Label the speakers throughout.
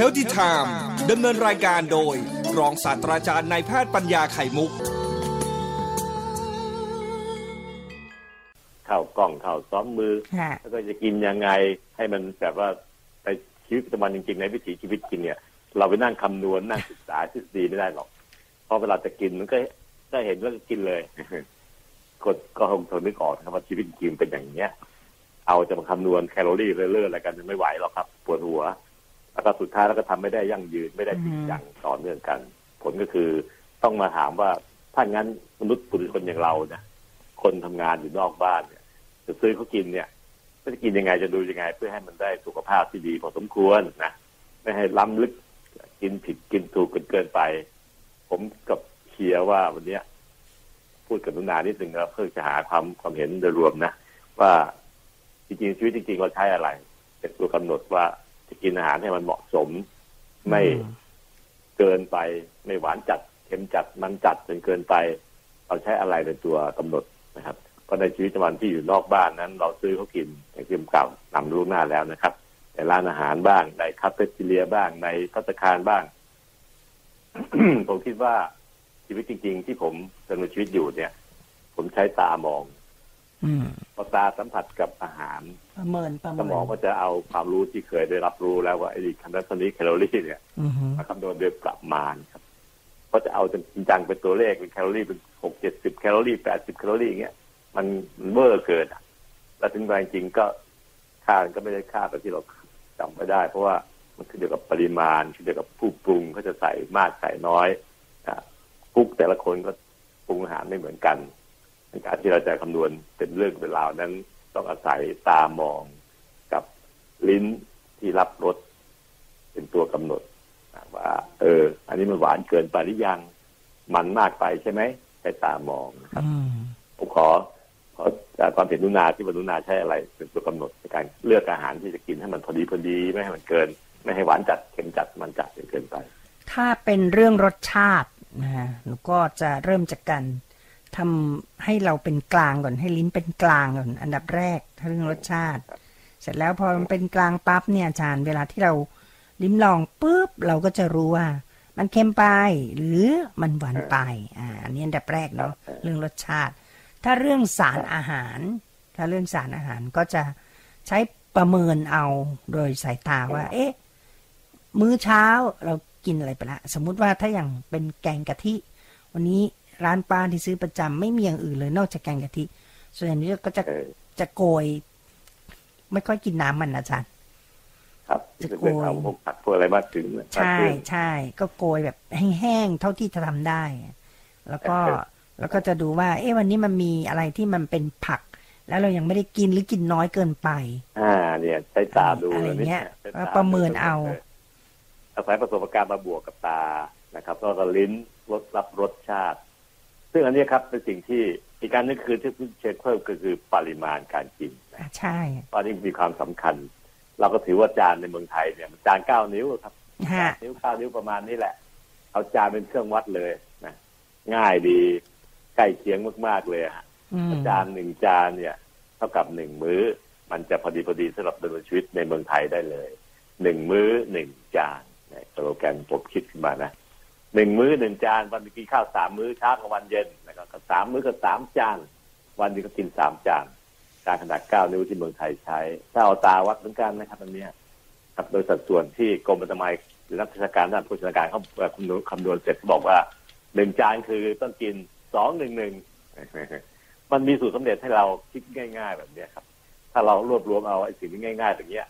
Speaker 1: Healthy Time ดำเนินรายการโดย รองศาสตราจารย์นายแพทย์ปัญญาไข่มุก
Speaker 2: ข้าวกล้องข้าวซ้อมมือ
Speaker 3: ค่ะ
Speaker 2: แล้วก็จะกินยังไงให้มันแบบว่าไปชีวิตประจำวันจริงๆในวิถีชีวิตกินเนี่ย เราไปนั่งคำนวณนั่งศึกษาทฤษฎีไม่ได้หรอกเพราะเวลาจะกินมันก็ก็เห็นว่ากินเลยกดก็คงทนนึกออกนะครับว่าชีวิตจริงเป็นอย่างเนี้ย เอาจะมาคำนวณแคลอรี่เรื่อยๆอะไรกันมันไม่ไหวหรอกครับ ปวดหัว แล้วก็สุดท้ายแล้วก็ทำไม่ได้ยั่งยืนไม่ได้จริงจังต่อเนื่องกัน ผลก็คือต้องมาถามว่าถ้างั้นมนุษย์ปุถุชนอย่างเราเนี่ยคนทำงานอยู่นอกบ้านเนี่ยจะซื้อเขากินเนี่ยจะกินยังไงจะดูยังไง เพื่อให้มันได้สุขภาพที่ดีพอสมควรนะไม่ให้ล้ำลึกกินผิดกินถูกเกินเกินไป ผมกับเชียร์ว่าวันเนี้ยพูดกับนุนานิดหนึ่งนะเพื่อจะหาความความเห็นโดยรวมนะ ว่าจริงๆชีวิตจริงๆเราใช้อะไร เป็นตัวกำหนดว่าจะ กินอาหารให้มันเหมาะสม ไม่เกินไป ไม่หวานจัดเค็มจัดมันจัดจนเกินไป เราใช้อะไรเป็นตัวกำหนดนะครับก็ในชีวิตประจำวันที่อยู่นอกบ้านนั้น เราซื้อเขากินอย่างที่ผมกล่าวนำรู้หน้าแล้วนะครับในร้านอาหารบ้างในคาเฟ่เลียบ้างในพัตคารบ้างผมคิดว่าชีวิตจริง ๆ ที่ผมดำเนินชีวิตอยู่เนี่ย ผมใช้ตามอง
Speaker 3: อืม
Speaker 2: พอตาสัมผัสกับอาหาร
Speaker 3: ประเมินประ
Speaker 2: ส
Speaker 3: เมิน
Speaker 2: มองก็จะเอาความรู้ที่เคยได้รับรู้แล้วว่าไอ้ค่าดัชนีแคลอรี่เนี่ย
Speaker 3: อือฮึ
Speaker 2: มาคำนวณโดยประมาณครับก็จะเอาจริงจังเป็นตัวเลขเป็นแคลอรี่เป็นหกเจ็ดสิบแคลอรี่แปดสิบแคลอรี่อย่างเงี้ยมันมันเวอร์เกินอะแล้วถึงจริงๆก็ค่ามันก็ไม่ได้ค่าแบบที่เราจำไม่ได้ เพราะว่ามันขึ้นอยู่กับปริมาณขึ้นอยู่กับผู้ปรุงเขาจะใส่มากใส่น้อยอะกุ๊กแต่ละคนก็ปรุงอาหารไม่เหมือนกัน ในการที่เราจะคำนวณเป็นเรื่องเป็นราวนั้น ต้องอาศัยตามองกับลิ้นที่รับรสเป็นตัวกำหนดนะว่า เออ อันนี้มันหวานเกินไปหรือยัง มันมากไปใช่ไหมใช้ตามองนะครับ
Speaker 3: อืม
Speaker 2: ผมขอขอจากความเห็นนุนาที่ว่านุนาใช้อะไร เป็นตัวกำหนดในการเลือกอาหารที่จะกินให้มันพอดีพอดีไม่ให้มันเกิน ไม่ให้หวานจัดเค็มจัดมันจัดจนเกินไป
Speaker 3: ถ้าเป็นเรื่องรสชาตินะฮะหนูก็จะเริ่มจากการ ทำให้เราเป็นกลางก่อนให้ลิ้นเป็นกลางก่อนอันดับแรกถ้าเรื่องรสชาติ เสร็จแล้วพอมันเป็นกลางปั๊บเนี่ยอาจารย์เวลาที่เราลิ้มลองปุ๊บเราก็จะรู้ว่า มันเค็มไปหรือมันหวานไปอ่าอันนี้อันดับแรกเนาะเรื่องรสชาติ ถ้าเรื่องสารอาหาร ถ้าเรื่องสารอาหารก็จะใช้ประเมินเอาโดยสายตาว่า เอ๊ะ มื้อเช้าเรากินอะไรไปละสมมุติว่าถ้าอย่างเป็นแกงกะทิ วันนี้ ร้านป้าที่ซื้อประจำไม่มีอย่างอื่นเลยนอกจากแกงกะทิ ส่วนใหญ่นี้ก็จะ
Speaker 2: เออ
Speaker 3: จะโกย ไม่ค่อยกินน้ำมันนะอาจารย์
Speaker 2: ครับ
Speaker 3: จะ
Speaker 2: เป็น
Speaker 3: โก
Speaker 2: เรื่อง
Speaker 3: ย
Speaker 2: เอาพวกผักพวกอะไรมาถึงมาก
Speaker 3: ใช่
Speaker 2: ขึ้น
Speaker 3: ใช่ก็โกยแบบแห้งๆเท่าที่จะทำได้ แล้วก็แล้วก็จะดูว่า เอ๊ะวันนี้มันมีอะไรที่มันเป็นผัก แล้วเรายังไม่ได้กินหรือกินน้อยเกินไป
Speaker 2: อ่า เนี่ยใช้ตาดู
Speaker 3: อะไร
Speaker 2: แล้วนี่
Speaker 3: เงี้ย
Speaker 2: ใช้ต
Speaker 3: แล้วประเมินเอา
Speaker 2: อาศัยประสบการณ์มาบวกกับตานะครับแล้วก็ลิ้นรสรับรสชาติ ซึ่งอันนี้ครับเป็นสิ่งที่อีกการนึงคือที่เช็คเพิ่มก็คือปริมาณการกินนะ
Speaker 3: อะใช่
Speaker 2: ตอนนี้มีความสำคัญ เราก็ถือว่าจานในเมืองไทยเนี่ยมันจานเก้านิ้วครับ
Speaker 3: ฮะ
Speaker 2: นิ้วเก้านิ้วประมาณนี้แหละ เอาจานเป็นเครื่องวัดเลยนะง่ายดีใกล้เคียงมากๆเลยอะฮะ
Speaker 3: อืม
Speaker 2: จานหนึ่งจานเนี่ย เท่ากับหนึ่งมื้อ มันจะพอดีพอดีสำหรับดำเนินชีวิตในเมืองไทยได้เลยหนึ่งมื้อหนึ่งจานเนี่ยสโลแกนผมคิดขึ้นมานะ หนึ่งมื้อหนึ่งจานวันนึงกินข้าวสามมื้อเช้ากลางวันเย็นนะครับสามมื้อก็สามจาน วันนึงก็กินสามจานจานขนาดเก้านิ้วที่เมืองไทยใช้ ถ้าเอาตาวัดเหมือนกันนะครับอันนี้ครับโดยสัดส่วนที่กรมอนามัยหรือนักวิชาการด้านโภชนาการเขาคำนวณคำนวณเสร็จเขาบอกว่าหนึ่งจานคือต้องกินสองหนึ่งหนึ่งมันมีสูตรสำเร็จให้เราคิดง่าย ๆ แบบเนี้ยครับ ถ้าเรารวบรวมเอาไอ้สิ่งที่ง่ายๆแบบเนี้ย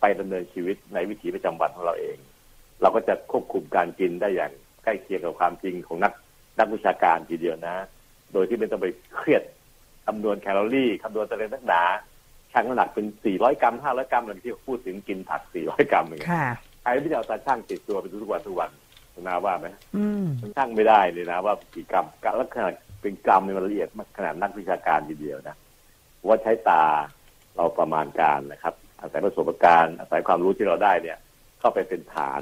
Speaker 2: ไปดำเนินชีวิตในวิถีประจำวันของเราเอง เราก็จะควบคุมการกินได้อย่าง ใกล้เคียงกับความจริงของนักนักวิชาการทีเดียวนะ โดยที่ไม่ต้องไปเครียดคำนวณแคลอรี่คำนวณตะเรนักหนาชั่งน้ำหนักเป็น 400 กรัม 500 กรัมอะไรที่เขาพูดถึงกินผัก 400 กรัมอย่างเงี้ย
Speaker 3: ค่ะ
Speaker 2: ใครไม่ได้เอาตาช่างติดตัวไปทุกวันทุกวันคุณนาว่าไหม
Speaker 3: อืม
Speaker 2: มันช่างไม่ได้เลยนะว่ากี่กรัมกะลักษณะเป็นกรัมเนี่ยมันละเอียดมากขนาดนักวิชาการทีเดียวนะว่าใช้ตาเราประมาณการนะครับ อาศัยประสบการณ์อาศัยความรู้ที่เราได้เนี่ย เข้าไปเป็นฐาน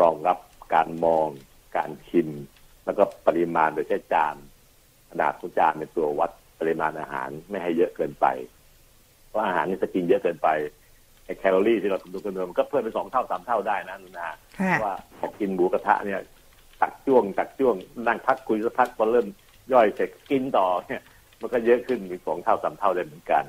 Speaker 2: รองรับการมอง การชิม แล้วก็ปริมาณโดยใช้จานขนาดของจานเป็นตัววัดปริมาณอาหารไม่ให้เยอะเกินไป เพราะอาหารนี่ถ้ากินเยอะเกินไปไอ้แคลอรี่ที่เราดูกันเดิมมันก็เพิ่มไปสองเท่าสามเท่าได้นะนุนาเพ
Speaker 3: ค่ะ
Speaker 2: ราะว่าพอกินหมูกระทะเนี่ย ตักจ้วง ตักจ้วงนั่งพักคุยสักพักพอเริ่มย่อยเสร็จกินต่อเนี่ย มันก็เยอะขึ้นมีสองเท่าสามเท่าได้เหมือนกัน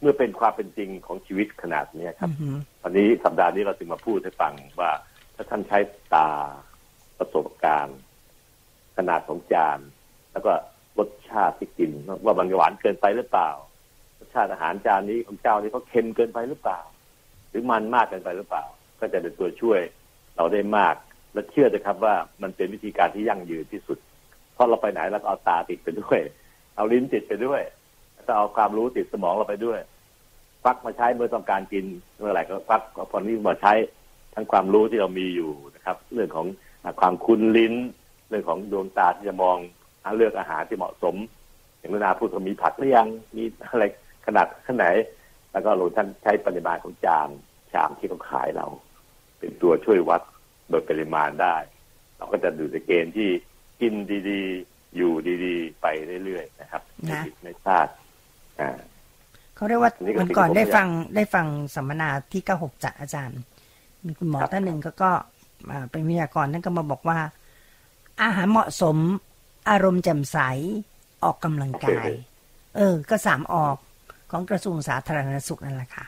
Speaker 2: เมื่อเป็นความเป็นจริงของชีวิตขนาดเนี้ยครับ
Speaker 3: อือหือ
Speaker 2: วันนี้สัปดาห์นี้เราจึงมาพูดให้ฟังว่า ถ้าท่านใช้ตา ประสบการณ์ ขนาดของจาน แล้วก็รสชาติที่กินว่ามันหวานเกินไปหรือเปล่า รสชาติอาหารจานนี้ของเจ้านี้เขาเค็มเกินไปหรือเปล่า หรือมันมากเกินไปหรือเปล่า ก็จะเป็นตัวช่วยเราได้มาก และเชื่อเลยครับว่ามันเป็นวิธีการที่ยั่งยืนที่สุด เพราะเราไปไหนเราก็เอาตาติดไปด้วย เอาลิ้นติดไปด้วยแล้วก็เอาความรู้ติดสมองเราไปด้วยฟักมาใช้เมื่อต้องการกินเมื่อไหร่ก็ฟักพอนี้มาใช้ทั้งความรู้ที่เรามีอยู่นะครับ เรื่องของ ความคุ้นลิ้น เรื่องของดวงตาที่จะมองหาเลือกอาหารที่เหมาะสมอย่างนานาพูดว่ามีผักหรือยังมีอะไรขนาดขนาดไหน แล้วก็หลวงท่านใช้ปริมาณของจานชามที่เขาขายเรา เป็นตัวช่วยวัดโดยปริมาณได้ เราก็จะดูในเกณฑ์ที่กินดีๆ อยู่ดีๆ ไปเรื่อยๆนะครับไม่
Speaker 3: นะ
Speaker 2: ผิดไม่พลาดอ่า
Speaker 3: เขาเรียกว่า
Speaker 2: อันนี้ก็
Speaker 3: วันก่อน
Speaker 2: สิ่งที่ผม
Speaker 3: ได้
Speaker 2: อยาก
Speaker 3: ฟังได้ฟังสัมมนาที่เก้าหกจากอาจารย์ มีคุณหมอ
Speaker 2: ครับ
Speaker 3: ท่านหนึ่งก็ก็อ่า เป็นวิทยากรท่านก็มาบอกว่า อาหารเหมาะสม อารมณ์แจ่มใส ออกกำลังกาย เออ ก็สามออกของกระทรวงสาธารณสุขนั่นแหละค่ะ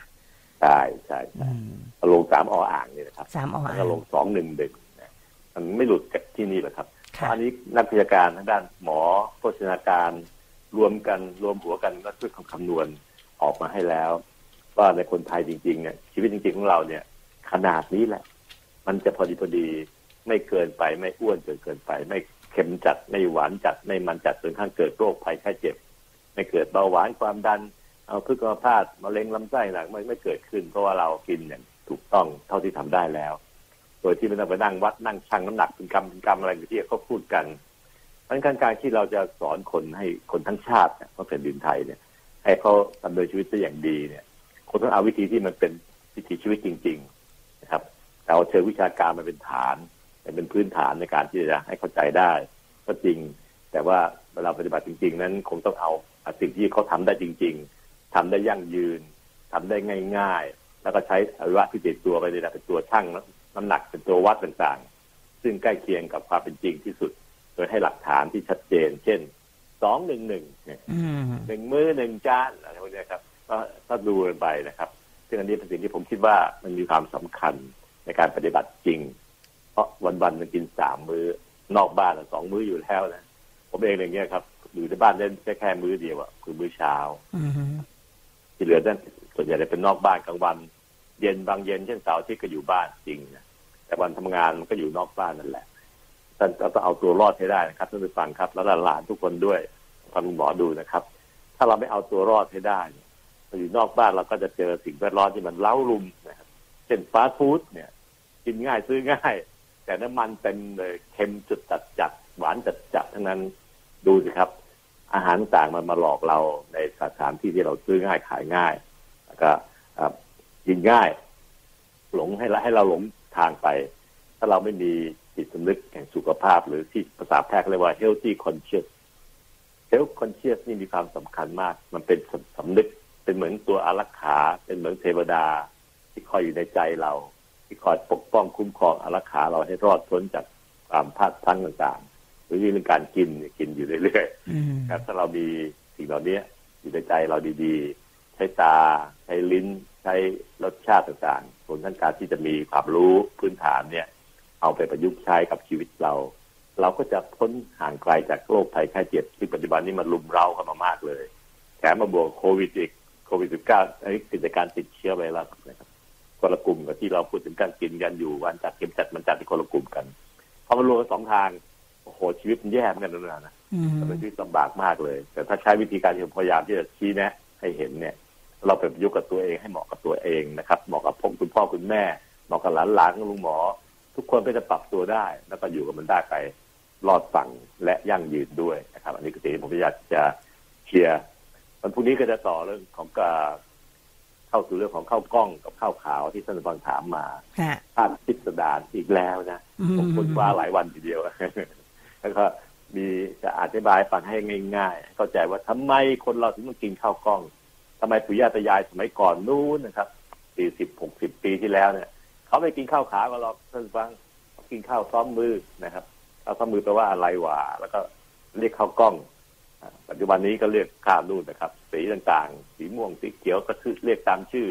Speaker 2: ใช่ใช่
Speaker 3: อื
Speaker 2: ใช่
Speaker 3: ม
Speaker 2: ลงสามออ่างนี่นะครับ
Speaker 3: สามอ
Speaker 2: แล้ว
Speaker 3: อ่า
Speaker 2: ก็ลงสองหนึ่งหนึ่งมันไม่หลุดจากที่นี่หรอกครับ
Speaker 3: ค่ะ
Speaker 2: อันนี้นักวิชาการทางด้านหมอโภชนาการรวมกันรวมหัวกันก็ช่วยคำนวณออกมาให้แล้ว ว่าในคนไทยจริงๆเนี่ยชีวิตจริง ๆ ของเราเนี่ย ขนาดนี้แหละ มันจะพอดีพอดีไม่เกินไปไม่อ้วนจนเกินไป ไม่เค็มจัดไม่หวานจัดไม่มันจัดจนข้างเกิดโรคภัยไข้เจ็บ ไม่เกิดเบาหวานความดัน เอาพึกษ์อัมพาตมะเร็งลำไส้หนักไม่ไม่เกิดขึ้น เพราะว่าเรากินเนี่ยถูกต้องเท่าที่ทำได้แล้ว โดยที่ไม่ต้องไปนั่งวัดนั่งชั่งน้ำหนักเป็นกรรมเป็นกรรมอะไรที่เขาพูดกันเพราะฉะนั้นการการที่เราจะสอนคนให้คนทั้งชาติเนี่ยเพราะแผ่นดินไทยเนี่ย ให้เขาดำเนินชีวิตได้อย่างดีเนี่ย คนต้องเอาวิธีที่มันเป็นวิถีชีวิตจริง ๆ แต่เอาเชิงวิชาการมาเป็นฐานเป็นพื้นฐานในการที่จะให้เข้าใจได้ ก็จริง แต่ว่าเวลาปฏิบัติจริง ๆ นั้นคงต้องเอาสิ่งที่เขาทำได้จริง ๆทำได้ยั่งยืนทำได้ง่าย ๆ แล้วก็ใช้อวัยวะที่ติดตัวไปในเป็นตัวชั่งน้ำหนักเป็นตัววัดต่างๆ ซึ่งใกล้เคียงกับความเป็นจริงที่สุด โดยให้หลักฐานที่ชัดเจน เช่นสองหนึ่งหนึ่ง
Speaker 3: อืม
Speaker 2: หนึ่งมือหนึ่งจานอะไรพวกเนี้ยครับ ก็ก็ดูกันไปนะครับซึ่งอันนี้เป็นสิ่งที่ผมคิดว่ามันมีความสำคัญ ในการปฏิบัติจริง เพราะวันๆมันกินสามมือ้อนอกบ้านอะสองมื้ออยู่แล้วนะผมเองอย่างเงี้ยครับอยู่ในบ้านได้แค่แค่มื้อเดียวอะคือมื้อเช้า
Speaker 3: อืม
Speaker 2: ที่เหลือนั้นส่วนใหญ่จะเป็นนอกบ้านกลางวัน เย็นบางเย็นเช่นเสาร์อาที่ก็อยู่บ้านจริงนะแต่วันทำงานมันก็อยู่นอกบ้านนั่นแหละท่านก็ต้องเอาตัวรอดให้ได้นะครับท่านผู้ฟังครับ แล้วหลานๆทุกคนด้วยฟังคุณหมอดูนะครับ ถ้าเราไม่เอาตัวรอดให้ได้เนี่ยเราอยู่นอกบ้านเราก็จะเจอสิ่งแวดล้อมที่มันเล้ารุมนะครับเช่นฟาสต์ฟู้ดเนี่ย กินง่ายซื้อง่าย แต่น้ำมันเต็มเลยเค็มจุดจัดจัดหวานจัดจัดทั้งนั้นดูสิครับ อาหารต่างมันมาหลอกเราในสถานที่ที่เราซื้อง่ายขายง่าย แล้วก็กินง่าย หลงให้เราให้เราหลงทางไป ถ้าเราไม่มีจิตสำนึกแห่งสุขภาพ หรือที่ภาษาแพทย์เรียกว่า healthy conscious health conscious นี่มีความสำคัญมาก มันเป็นสำสำนึกเป็นเหมือนตัวอารักขา เป็นเหมือนเทวดาที่คอยอยู่ในใจเรา ที่คอยปกป้องคุ้มครองอารักขาเราให้รอดพ้นจากความพลาดพลั้งต่างๆ หรือเรื่องการกินกินอยู่เรื่อยๆ
Speaker 3: อืม
Speaker 2: ครับถ้าเรามีสิ่งเหล่านี้อยู่ในใจเราดีๆ ใช้ตา ใช้ลิ้น ใช้รสชาติต่างๆผลทั้งการที่จะมีความรู้พื้นฐานเนี่ย เอาไปประยุกต์ใช้กับชีวิตเรา เราก็จะพ้นห่างไกลจากโรคภัยไข้เจ็บที่ปัจจุบันนี้มันลุมเร้าเข้ามามากเลย แถมมาบวกโควิดอีกโควิดสิบเก้าอันนี้กิจการติดเชื้อไวรัสนะครับ คนละกลุ่มกับที่เราพูดถึงการกินกันอยู่วันจัดเข็มจัดมันจัดที่คนละกลุ่มกันพอมารวมกันสองทางโอ้โหชีวิตมันแย่เหมือนกันนะนะ
Speaker 3: อืม
Speaker 2: มันเป็นชีวิตลำบากมากเลย แต่ถ้าใช้วิธีการที่ผมพยายามที่จะชี้แนะ ให้เห็นเนี่ย เราไปประยุกต์กับตัวเองให้เหมาะกับตัวเองนะครับเหมาะกับพ่อคุณพ่อคุณแม่เหมาะกับหลานหลานของลุงหมอ ทุกคนก็จะปรับตัวได้ แล้วก็อยู่กับมันได้ไปรอดฝั่งและยั่งยืนด้วยนะครับ อันนี้คือสิ่งที่ผมอยากจะเชียร์วันพรุ่งนี้ก็จะต่อเรื่องของการ เข้าสู่เรื่องของข้าวกล้องกับข้าวขาวที่ท่านผู้ฟังถามมา
Speaker 3: ฮะ
Speaker 2: ภาพพิสดารอีกแล้วนะ
Speaker 3: อืม
Speaker 2: ผมค้นคว้าหลายวันทีเดียวแล้วก็มีจะอธิบายฟังให้ง่าย ๆ เข้าใจว่าทำไมคนเราถึงต้องกินข้าวกล้องทำไมปู่ย่าตายายสมัยก่อนนู้นนะครับสี่สิบหกสิบปีที่แล้วเนี่ย เขาไม่กินข้าวขาวกันหรอกท่านฟังเขากินข้าวซ้อมมือนะครับข้าวซ้อมมือแปลว่าอะไรวะแล้วก็เรียกข้าวกล้องอ่า ปัจจุบันนี้ก็เรียกข้าวนู่นนะครับ สีต่างๆ สีม่วงสีเขียวก็คือเรียกตามชื่อ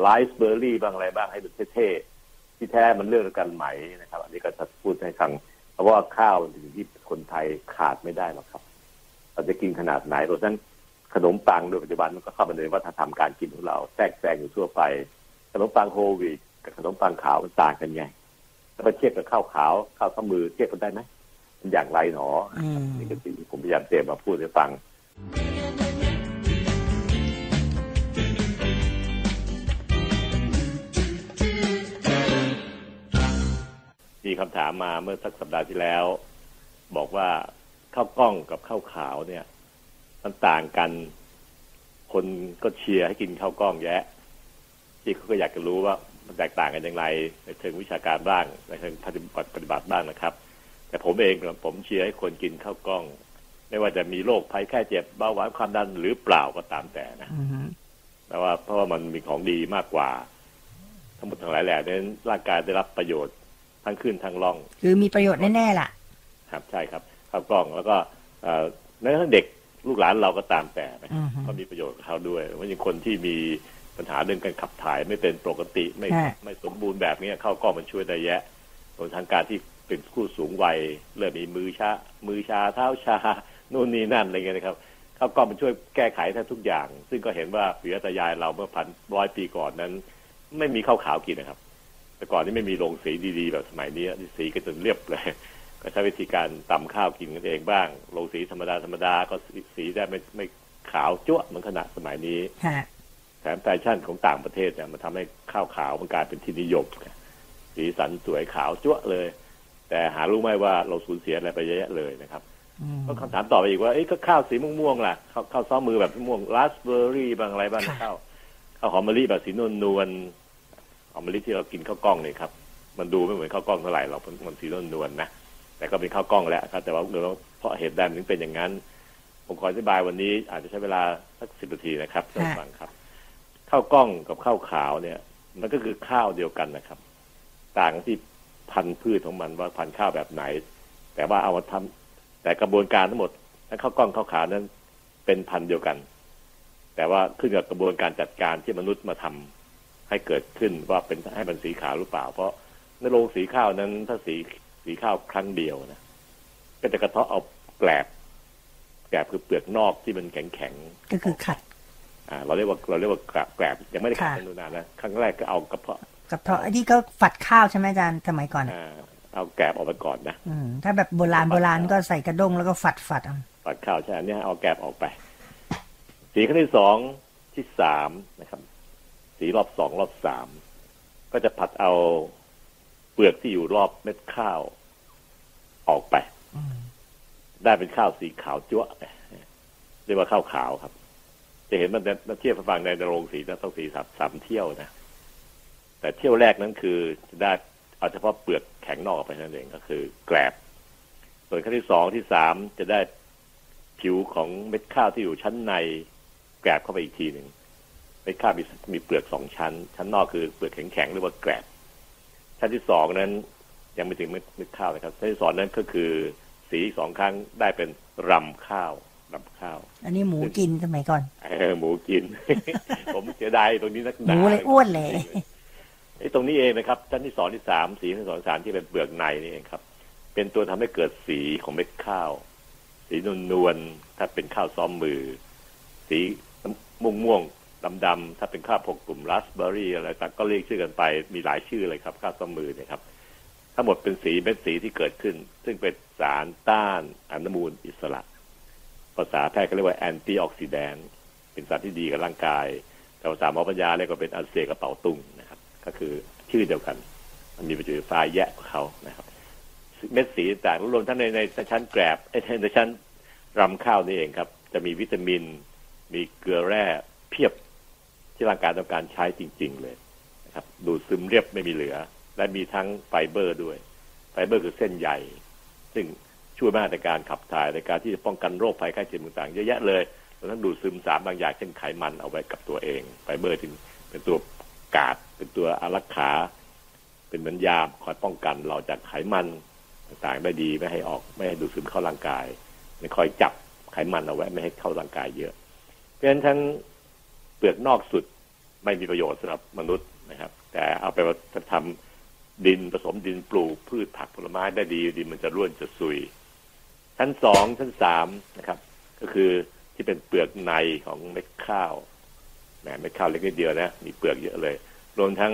Speaker 2: ไลซ์เบอร์รี่บ้างอะไรบ้างให้ดูเท่ๆที่แท้มันเรื่องกันไหมนะครับ อันนี้ก็จะพูดให้ฟังเพราะว่าข้าวเป็นสิ่งที่คนไทยขาดไม่ได้หรอกครับ เราจะกินขนาดไหนเพราะฉะนั้นขนมปังโดยปัจจุบันมันก็เข้ามาในวัฒนธรรมการกินของเราแทรกแซงอยู่ทั่วไป ขนมปังโฮลวีตกับขนมปังขาวมันต่างกันไงถ้าไปเทียบกับข้าวขาวข้าวข้ามือเทียบกันได้ไหม อย่างไรหนอ
Speaker 3: อืม
Speaker 2: นี่คือสิ่งที่ผมพยายามเตรียมมาพูดให้ฟัง มีคำถามมาเมื่อสักสัปดาห์ที่แล้ว บอกว่าข้าวกล้องกับข้าวขาวเนี่ย มันต่างกัน คนก็เชียร์ให้กินข้าวกล้องแยะ ที่เขาก็อยากจะรู้ว่ามันแตกต่างกันอย่างไรในเชิงวิชาการบ้างในเชิงปฏิบัติปฏิบัติบ้างนะครับ แต่ผมเองผมเชียร์ให้คนกินข้าวกล้อง ไม่ว่าจะมีโรคภัยแค่เจ็บเบาหวานความดันหรือเปล่าก็ตามแต่นะ
Speaker 3: อืม
Speaker 2: แต่ว่าเพราะว่ามันมีของดีมากกว่า ทั้งหมดทั้งหลายแหล่นั้นร่างกายได้รับประโยชน์ทั้งขึ้นทั้งล่อง
Speaker 3: คือมีประโยชน์แน่ๆล่ะ
Speaker 2: ครับใช่ครับข้าวกล้องแล้วก็เอ่อแม้กระทั่งเด็กลูกหลานเราก็ตามแต่นะ
Speaker 3: อือฮึ
Speaker 2: ก็มีประโยชน์กับเขาด้วยว่าอย่างคนที่มีปัญหาเรื่องการขับถ่ายไม่เป็นปกติไม่
Speaker 3: ฮะ
Speaker 2: ไม่สมบูรณ์แบบนี้ข้าวกล้องมันช่วยได้แยะรวมทางการที่ เป็นผู้สูงวัยเริ่มมีมือชามือชาเท้าชานู่นนี่นั่นอะไรเงี้ยนะครับข้าวกล้องมันช่วยแก้ไขแทบทุกอย่าง ซึ่งก็เห็นว่าปิยตายายเราเมื่อพันร้อยปีก่อนนั้น ไม่มีข้าวขาวกินนะครับ แต่ก่อนนี่ไม่มีโรงสีดีๆ แบบสมัยนี้ที่สีก็จนเรียบเลยก็ใช้วิธีการตำข้าวกินกันเองบ้างโรงสีธรรมดาธรรมดาก็สีสีได้ไม่ไม่ขาวจั่วะเหมือนขนาดสมัยนี้
Speaker 3: ฮะ
Speaker 2: แถมแฟชั่นของต่างประเทศเนี่ยมันทำให้ข้าวขาวมันกลายเป็นที่นิยมไงสีสันสวยขาวจั่วะเลย แต่หารู้ไหมว่าเราสูญเสียอะไรไปเยอะแยะเลยนะครับ
Speaker 3: อืม
Speaker 2: ก็คำถามต่อไปอีกว่าเอ้ยก็ข้าวสีม่วงๆล่ะข้าวข้าวซ้อมมือแบบม่วงราสเบอร์รี่บางอะไรบ้าง
Speaker 3: ค่ะ
Speaker 2: ข้าวข้าวหอมมะลิแบบสีนวลนวลๆหอมมะลิที่เรากินข้าวกล้องเนี่ยครับ มันดูไม่เหมือนข้าวกล้องเท่าไหร่หรอกมันมันสีนวลนวลๆนะแต่ก็เป็นข้าวกล้องแหละครับ แต่ว่าเดี๋ยวเพราะเหตุใดมันถึงเป็นอย่างนั้นผมขออธิบายวันนี้อาจจะใช้เวลาสักสิบนาทีนะครับท่านผู้ฟังครับข้าวกล้องกับข้าวขาวเนี่ย มันก็คือข้าวเดียวกันนะครับ ต่างที่ พันธุ์พืชของมันว่าพันธุ์ข้าวแบบไหน แต่ว่าเอามาทำแต่กระบวนการทั้งหมดทั้งข้าวกล้องข้าวขาวนั้นเป็นพันธุ์เดียวกัน แต่ว่าขึ้นกับกระบวนการจัดการที่มนุษย์มาทำให้เกิดขึ้นว่าเป็นให้มันสีขาวหรือเปล่า เพราะในโรงสีข้าวนั้นถ้าสีสีข้าวครั้งเดียวนะก็จะกระเทาะเอาแกลบแกลบคือเปลือกนอกที่มันแข็งแข็งๆ
Speaker 3: ก็คือขัด
Speaker 2: อ่า เราเรียกว่าเราเรียกว่าแกลบแกลบยังไม่ได้ขัด
Speaker 3: ค่ะ
Speaker 2: เป็นนานนะครั้งแรกก็เอากระเพาะ
Speaker 3: กับเพราะไอ้ที่ก็ฝัดข้าวใช่ไหมอาจารย์สมัยก่อนอะ
Speaker 2: อ่าเอาแกลบออกไปก่อนนะ
Speaker 3: อืมถ้าแบบโบราณโบราณก็ใส่กระด้งแล้วก็ฝัดฝัดเอา
Speaker 2: ปัดข้าวใช่อันนี้เอาแกลบออกไป สีครั้งที่สองที่สามนะครับ สีรอบสองรอบสามก็จะผัดเอาเปลือกที่อยู่รอบเม็ดข้าวออกไป
Speaker 3: อืม
Speaker 2: ได้เป็นข้าวสีขาวจั๊วะเรียกว่าข้าวขาวครับ จะเห็นมันมันเทียบฟังในโรงสีนะต้องสีสามสามเที่ยวนะ แต่เที่ยวแรกนั้นคือจะได้เอาเฉพาะเปลือกแข็งนอกออกไปนั่นเองก็คือแกลบ ส่วนขั้นที่สองที่สามจะได้ผิวของเม็ดข้าวที่อยู่ชั้นในแกลบเข้าไปอีกทีหนึ่งเม็ดข้าวมีมีเปลือกสองชั้น ชั้นนอกคือเปลือกแข็งๆเรียกว่าแกลบ ชั้นที่สองนั้นยังไม่ถึงเม็ดเม็ดข้าวนะครับชั้นที่สองนั้นก็คือ สีสองครั้งได้เป็นรำข้าวรำข้าว
Speaker 3: อันนี้หมูกินสมัยก่อน
Speaker 2: เออหมูกิน ผมเสียดายตรงนี้นัก
Speaker 3: หมูเลยอ้วนเลย
Speaker 2: ไอ้ ตรงนี้เองนะครับชั้นที่สองที่สามสีที่สองสามที่เป็นเปลือกในนี่เองครับ เป็นตัวทำให้เกิดสีของเม็ดข้าว สีนวลนวลๆถ้าเป็นข้าวซ้อมมือ สีม่วงม่วงดำดำๆถ้าเป็นข้าวพกกลุ่มราสเบอร์รี่อะไรต่างก็เรียกชื่อกันไปมีหลายชื่อเลยครับข้าวซ้อมมือเนี่ยครับทั้งหมดเป็นสีเม็ดสีที่เกิดขึ้น ซึ่งเป็นสารต้านอนุมูลอิสระ ภาษาแพทย์ก็เรียกว่า antioxidant เป็นสารที่ดีกับร่างกายแต่ภาษาหมอปัญญาเรียกว่าเป็นอาเสี่ยกระเป๋าตุงน ก็คือชื่อเดียวกัน มันมีประจุไฟฟ้าแยกของเขานะครับ เม็ดสีต่างรวมทั้งในในชั้นแกลบไอ้ในชั้นรำข้าวนี่เองครับ จะมีวิตามิน มีเกลือแร่เพียบที่ร่างกายต้องการใช้จริง ๆ เลยนะครับ ดูดซึมเรียบไม่มีเหลือ และมีทั้งไฟเบอร์ด้วย ไฟเบอร์คือเส้นใยซึ่งช่วยมากในการขับถ่ายในการที่จะป้องกันโรคภัยไข้เจ็บต่างๆเยอะแยะเลยรวทั้งดูดซึมสารบางอย่างเช่นไขมันเอาไว้กับตัวเอง ไฟเบอร์ถึงเป็นตัวกาด เป็นตัวอารักขา เป็นเหมือนยามคอยป้องกันเราจากไขมันต่างๆได้ดีไม่ให้ออกไม่ให้ดูดซึมเข้าร่างกายไม่คอยจับไขมันเอาไว้ไม่ให้เข้าร่างกายเยอะ เพราะฉะนั้นทั้งเปลือกนอกสุดไม่มีประโยชน์สำหรับมนุษย์นะครับ แต่เอาไปทำดินผสมดินปลูกพืชผักผลไม้ได้ดีดินมันจะร่วนจะซุย ชั้นสองชั้นสามนะครับ ก็คือที่เป็นเปลือกในของเม็ดข้าวแหมเม็ดข้าวเล็กนิดเดียวนะมีเปลือกเยอะเลย รวมทั้ง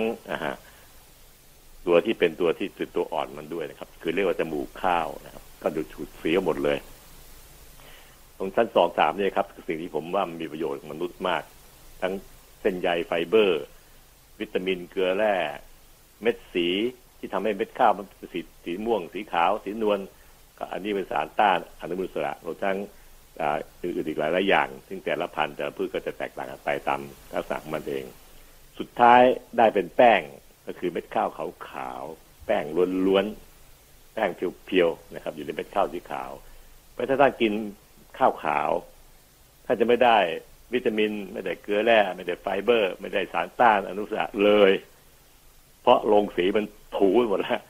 Speaker 2: ตัวที่เป็นตัวที่เป็นตัวอ่อนมันด้วยนะครับ คือเรียกว่าจมูกข้าวนะครับ ก็ดูฉูดสีหมดเลย ตรงชั้นสองสามเนี่ยครับคือสิ่งที่ผมว่ามันมีประโยชน์มนุษย์มาก ทั้งเส้นใยไฟเบอร์ วิตามินเกลือแร่ เม็ดสีที่ทำให้เม็ดข้าวมันสีสีม่วง สีขาว สีนวลก็อันนี้เป็นสารต้านอนุมูลอิสระรวมทั้งอื่นอีกหลายหลายอย่าง ซึ่งแต่ละพันธุ์แต่ละพืชก็จะแตกต่างกันไปตามลักษณะของมันเอง สุดท้ายได้เป็นแป้งก็คือเม็ดข้าวขาวขาวแป้งล้วนๆแป้งเพียวๆนะครับ อยู่ในเม็ดข้าวสีขาวเพราะถ้าท่านกินข้าวขาวท่านจะไม่ได้วิตามิน ไม่ได้เกลือแร่ไม่ได้ไฟเบอร์ ไม่ได้สารต้านอนุมูลอิสระเลย เพราะลงสีมันถูหมดแล้ว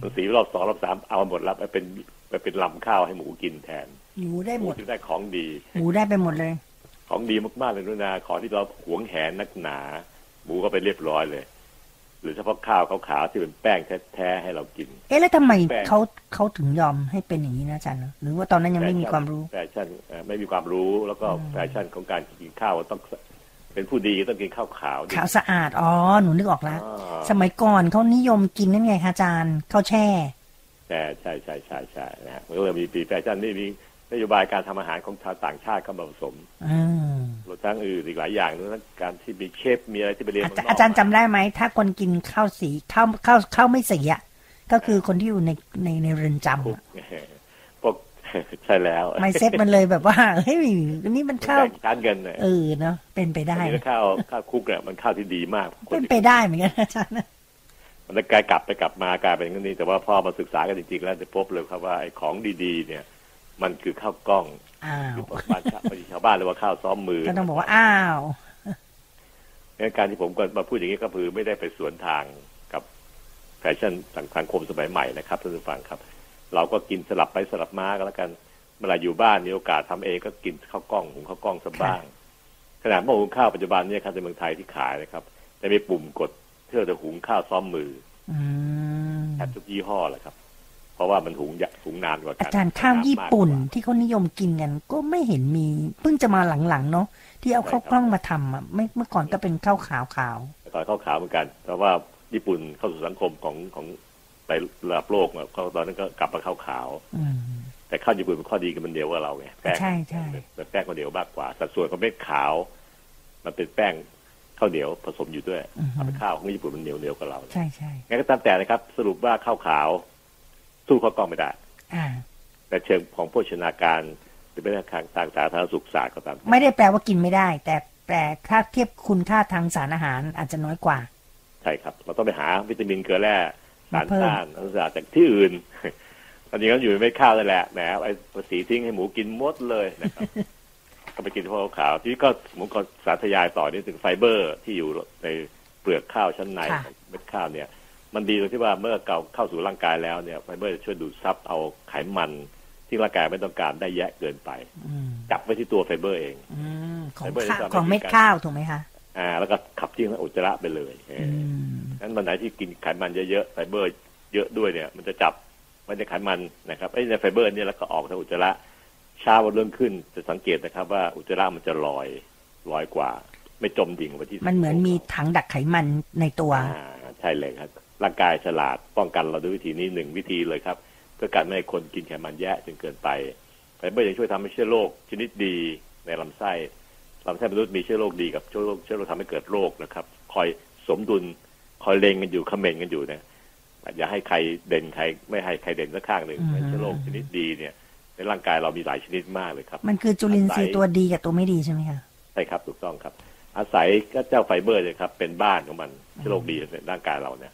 Speaker 2: มันสีรอบสองรอบสามเอาหมดแล้วไปเป็นไปเป็นลำข้าวให้หมูกินแทน
Speaker 3: หมูได้หมด
Speaker 2: ถึงได้ของดี
Speaker 3: หมูได้ไปหมดเลย
Speaker 2: ของดีมากๆเลยนุนา ของที่เราหวงแหนนักหนา หมูก็ไปเรียบร้อยเลย หรือเฉพาะข้าวขาวๆที่เป็นแป้งแท้ๆให้เรากิน
Speaker 3: เอ๊ะแล้วทำไม
Speaker 2: แป้ง
Speaker 3: เขาเขาถึงยอมให้เป็นอย่างนี้นะอาจารย์หรือว่าตอนนั้นยังไม่มีความรู้
Speaker 2: แฟชั่นเอ่อไม่มีความรู้แล้วก็แฟชั่นของการกินข้าวต้องเป็นผู้ดีต้องกินข้าวขาว
Speaker 3: ขาวสะอาดอ๋อหนูนึกออกแล้ว
Speaker 2: อ่า
Speaker 3: สมัยก่อนเขานิยมกินนั่นไงคะอาจารย์ข้าวแช่
Speaker 2: แต่ใช่ใช่ใช่ใช่นะฮะมันก็เลยมีปีแฟชั่นนี่มี นโยบายการทำอาหารของชาวต่างชาติเข้ามาผสม
Speaker 3: อืม
Speaker 2: รวมทั้งอื่นอีกหลายอย่างรวมทั้งการที่มีเชฟมีอะไรที่ไปเรียน
Speaker 3: อา
Speaker 2: เมื
Speaker 3: จารย์
Speaker 2: นก
Speaker 3: อาจารย์จำได้ไหม ถ้าคนกินข้าวสีข้าวข้าวข้าวไม่สีอะก็คือคนที่อยู่ในในในเรือนจำ
Speaker 2: คุก
Speaker 3: อะ
Speaker 2: พวกใช่แล้ว
Speaker 3: ไม่เซ็ตมันเลยแบบว่าเฮ้ยนี่มันข้าว
Speaker 2: แบ่งชั้นกันเนี่ย
Speaker 3: เออเนาะเป็นไปได้
Speaker 2: อันนี้ข้าวข้าวคุกเนี่ยมันข้าวที่ดีมากค
Speaker 3: เป็น
Speaker 2: ที่
Speaker 3: ไปได้เหมือนกันอาจารย์นะ
Speaker 2: มันกลายกลับไปกลับมากลายเป็นอย่างนี้แต่ว่าพอมาศึกษากันจริงๆแล้วจะพบเลยครับว่าไอ้ของดีๆ เนี่ย มันคือข้าวกล้อง
Speaker 3: อ้าว
Speaker 2: คือบ้านชาวชาวบ้านเรียกว่าข้าวซ้อมมือ
Speaker 3: ก็ต้องบอกว่าอ้าว
Speaker 2: งั้นการที่ผมก็มาพูดอย่างนี้ก็คือไม่ได้ไปสวนทางกับแฟชั่นสังคมสมัยใหม่นะครับท่านผู้ฟังครับ เราก็กินสลับไปสลับมาก็แล้วกันเวลาอยู่บ้านมีโอกาสทำเองก็กินข้าวกล้องหุงข้าวกล้องสักบ้างขนาดหม้อหุงข้าวปัจจุบันเนี่ยครับในเมืองไทยที่ขายนะครับจะมีปุ่มกดเพื่อจะหุงข้าวซ้อมมือ
Speaker 3: อืม
Speaker 2: แทบทุกยี่ห้อแหละครับเพ ราะว่ามันหุงยะหุงนานกว่ากั
Speaker 3: อานจารย์ข้าวญี่ปุ่นที่เขานิยมกินกัน ก็ไม่เห็นมีเพิ่งจะมาหลังๆเนาะที่เอาข้าวกล้องมาทำอะไม่เมื่อก่อนก็เป็นข้าวขาวขาว
Speaker 2: แต่ก่อนข้าวขาวเหมือนกัน เพราะว่าญี่ปุ่นเข้าสู่สังคมของของไประดับโลกเนี่ยเขาตอนนั้นก็กลับมาข้าวขาว
Speaker 3: ๆอืม
Speaker 2: แต่ข้าวญี่ปุ่นมันข้อดีกับมันเดียวกว่าเราไงแป้ง
Speaker 3: ใช่ใช่
Speaker 2: เป็นแป้งข้าวเหนียวมากกว่า สัดส่วนของเม็ดขาว มันเป็นแป้งข้าวเหนียวผสมอยู่ด้วย
Speaker 3: อือฮึ
Speaker 2: เอาไปข้าวของญี่ปุ่นมันเหนียวเหนียวกว่าเรา
Speaker 3: ใช่ใช่
Speaker 2: งั้นก็ตามแต่นะครับ สรุปว่าข้าวขาว สู้ข้าวกล้องไม่ได้
Speaker 3: อ่า
Speaker 2: แต่เชิงของโภชนาการหรือเป็นทางทางสาธารณสุขศาสตร์ก็ตาม
Speaker 3: ไม่ได้แปลว่ากินไม่ได้ แต่แปลถ้าเทียบคุณค่าทางสารอาหารอาจจะน้อยกว่า
Speaker 2: ใช่ครับเราต้องไปหาวิตามินเกลือแร่สาร
Speaker 3: มาเพิ่ม
Speaker 2: ต้านอนุมูลอิสระจากที่อื่นตอนนี้ก็อยู่ในเม็ดข้าวนั่นแหละแหมไอ้ภาษีทิ้งให้หมูกินหมดเลยนะครับก็ไปกินพวกขาวที่ก็ผมก็สาธยายต่อนี่ถึงไฟเบอร์ที่อยู่ในเปลือกข้าวชั้นใน
Speaker 3: ค่ะ
Speaker 2: ของเม็ดข้าวเนี่ย มันดีตรงที่ว่าเมื่อเก่าเข้าสู่ร่างกายแล้วเนี่ยไฟเบอร์จะช่วยดูดซับเอาไขมันที่ร่างกายไม่ต้องการได้แยะเกินไป
Speaker 3: อืม
Speaker 2: จับไว้ที่ตัวไฟเบอร์เอง
Speaker 3: อืมของ
Speaker 2: ไฟเบอร์
Speaker 3: ข้าว
Speaker 2: ที่ทำให้
Speaker 3: ของเม็ด
Speaker 2: มีการ
Speaker 3: ข้าวถูกไหมคะ
Speaker 2: อ่า แล้วก็ขับทิ้งอุจจาระไปเลยเอ
Speaker 3: อื
Speaker 2: อ
Speaker 3: ม
Speaker 2: งั้นวันไหนที่กินไขมันเยอะๆไฟเบอร์ เยอะด้วยเนี่ย มันจะจับไม่ได้ไขมันนะครับไอ้ในไฟเบอร์เนี่ยแล้วก็ออกทางอุจจาระเช้าวันเริ่มขึ้นจะสังเกตนะครับ ว่าอุจจาระมันจะลอยลอยกว่า ไม่จมดิ่งลงไปที่
Speaker 3: มันเหมือนมีถังดักไขมันในตัว
Speaker 2: อ่าใช่เลยครับ ร่างกายฉลาดป้องกันเราด้วยวิธีนี้หนึ่งวิธีเลยครับเพื่อการไม่ให้คนกินไขมันแยะจนเกินไปไฟเบอร์ยังช่วยทำให้เชื้อโรคชนิดดีในลำไส้ลำไส้มนุษย์มีเชื้อโรคดีกับเชื้อโรคเชื้อโรคทำให้เกิดโรคนะครับ คอยสมดุลคอยเล็งกันอยู่คอมเมนต์กันอยู่นะอย่าให้ใครเด่นใครไม่ให้ใครเด่นสักข้างหนึ่ง
Speaker 3: อืม
Speaker 2: เชื้อโรคชนิดดีเนี่ยในร่างกายเรามีหลายชนิดมากเลยครับ
Speaker 3: มันคือจุลินทรีย์ตัวดีกับตัวไม่ดีใช่ไหมคะ
Speaker 2: ใช่ครับถูกต้องครับ อาศัยก็เจ้าไฟเบอร์เนี่ยครับ เป็นบ้านของมันเชื้อโรคดีในร่างกายเราเนี่ย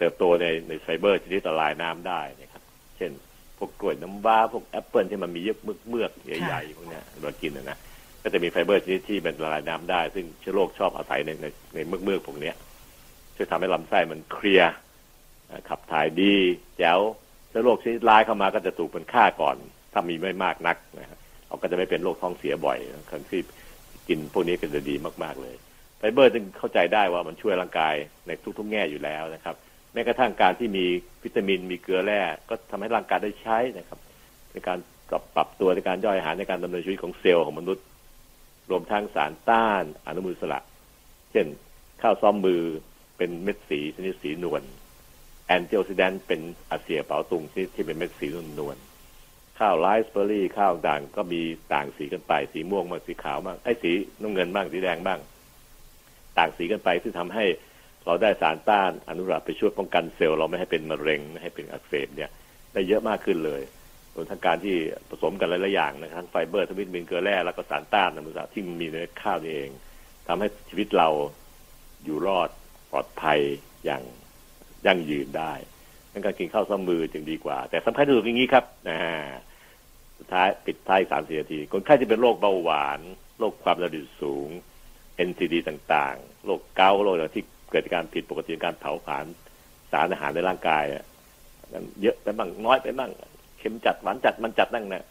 Speaker 2: เติบโตในในไฟเบอร์ชนิดละลายน้ำได้นะครับ เช่น พวกกล้วยน้ำว้า พวกแอปเปิลที่มันมีเยอะเมือกๆใหญ่ๆพวกเนี้ยเรากินนะนะก็จะมีไฟเบอร์ชนิดที่เป็นละลายน้ำได้ ซึ่งเชื้อโรคชอบอาศัยในในในเมือกๆพวกเนี้ยช่วยทำให้ลำไส้มันเคลียร์ขับถ่ายดีแจ๋วเชื้อโรคชนิดร้ายเข้ามาก็จะถูกมันฆ่าก่อน ถ้ามีไม่มากนักนะเราก็จะไม่เป็นโรคท้องเสียบ่อยคนที่กินพวกนี้ก็จะดีมาก ๆเลยไฟเบอร์จึงเข้าใจได้ว่ามันช่วยร่างกายในทุกๆแง่อยู่แล้วนะครับ แม้กระทั่งการที่มีวิตามินมีเกลือแร่ก็ทำให้ร่างกายได้ใช้นะครับ ในการปรับปรับตัวในการย่อยอาหารในการดำเนินชีวิตของเซลล์ของมนุษย์ รวมทั้งสารต้านอนุมูลอิสระ เช่นข้าวซ้อมมือเป็นเม็ดสีชนิดสีนวลantioxidant เป็นอาเสี่ยเป๋าตุงที่ที่เป็นเม็ดสีนวลข้าวไรซ์เบอร์รี่ข้าวด่างก็มีต่างสีกันไป สีม่วงบ้างสีขาวบ้างไอ้สีน้ำเงินบ้างสีแดงบ้าง ต่างสีกันไปที่ทำให้ เราได้สารต้านอนุรักษ์ไปช่วยป้องกันเซลล์เราไม่ให้เป็นมะเร็งไม่ให้เป็นอักเสบเนี่ยได้เยอะมากขึ้นเลยรวมทั้งการที่ผสมกันหลายๆอย่างนะทั้งไฟเบอร์ทั้งวิตามินเกลือแร่แล้วก็สารต้านอนุรักษ์ที่มีในข้าวนี่เองทำให้ชีวิตเราอยู่รอดปลอดภัยอย่างยั่งยืนได้ดังการกินข้าวซ้อมมือจึงดีกว่า แต่สำคัญที่สุดอย่างนี้ครับนะสุดท้ายปิดท้ายสามสี่นาที คนไข้ที่เป็นโรคเบาหวาน โรคความดันสูง NCD ต่างๆ โรคเกาต์โรคอะไรที่ เกิดการผิดปกติการเผาผลาญสารอาหารในร่างกายเยอะไปบ้างน้อยไปบ้างเค็มจัดหวานจัดมันจัดนั่งนะ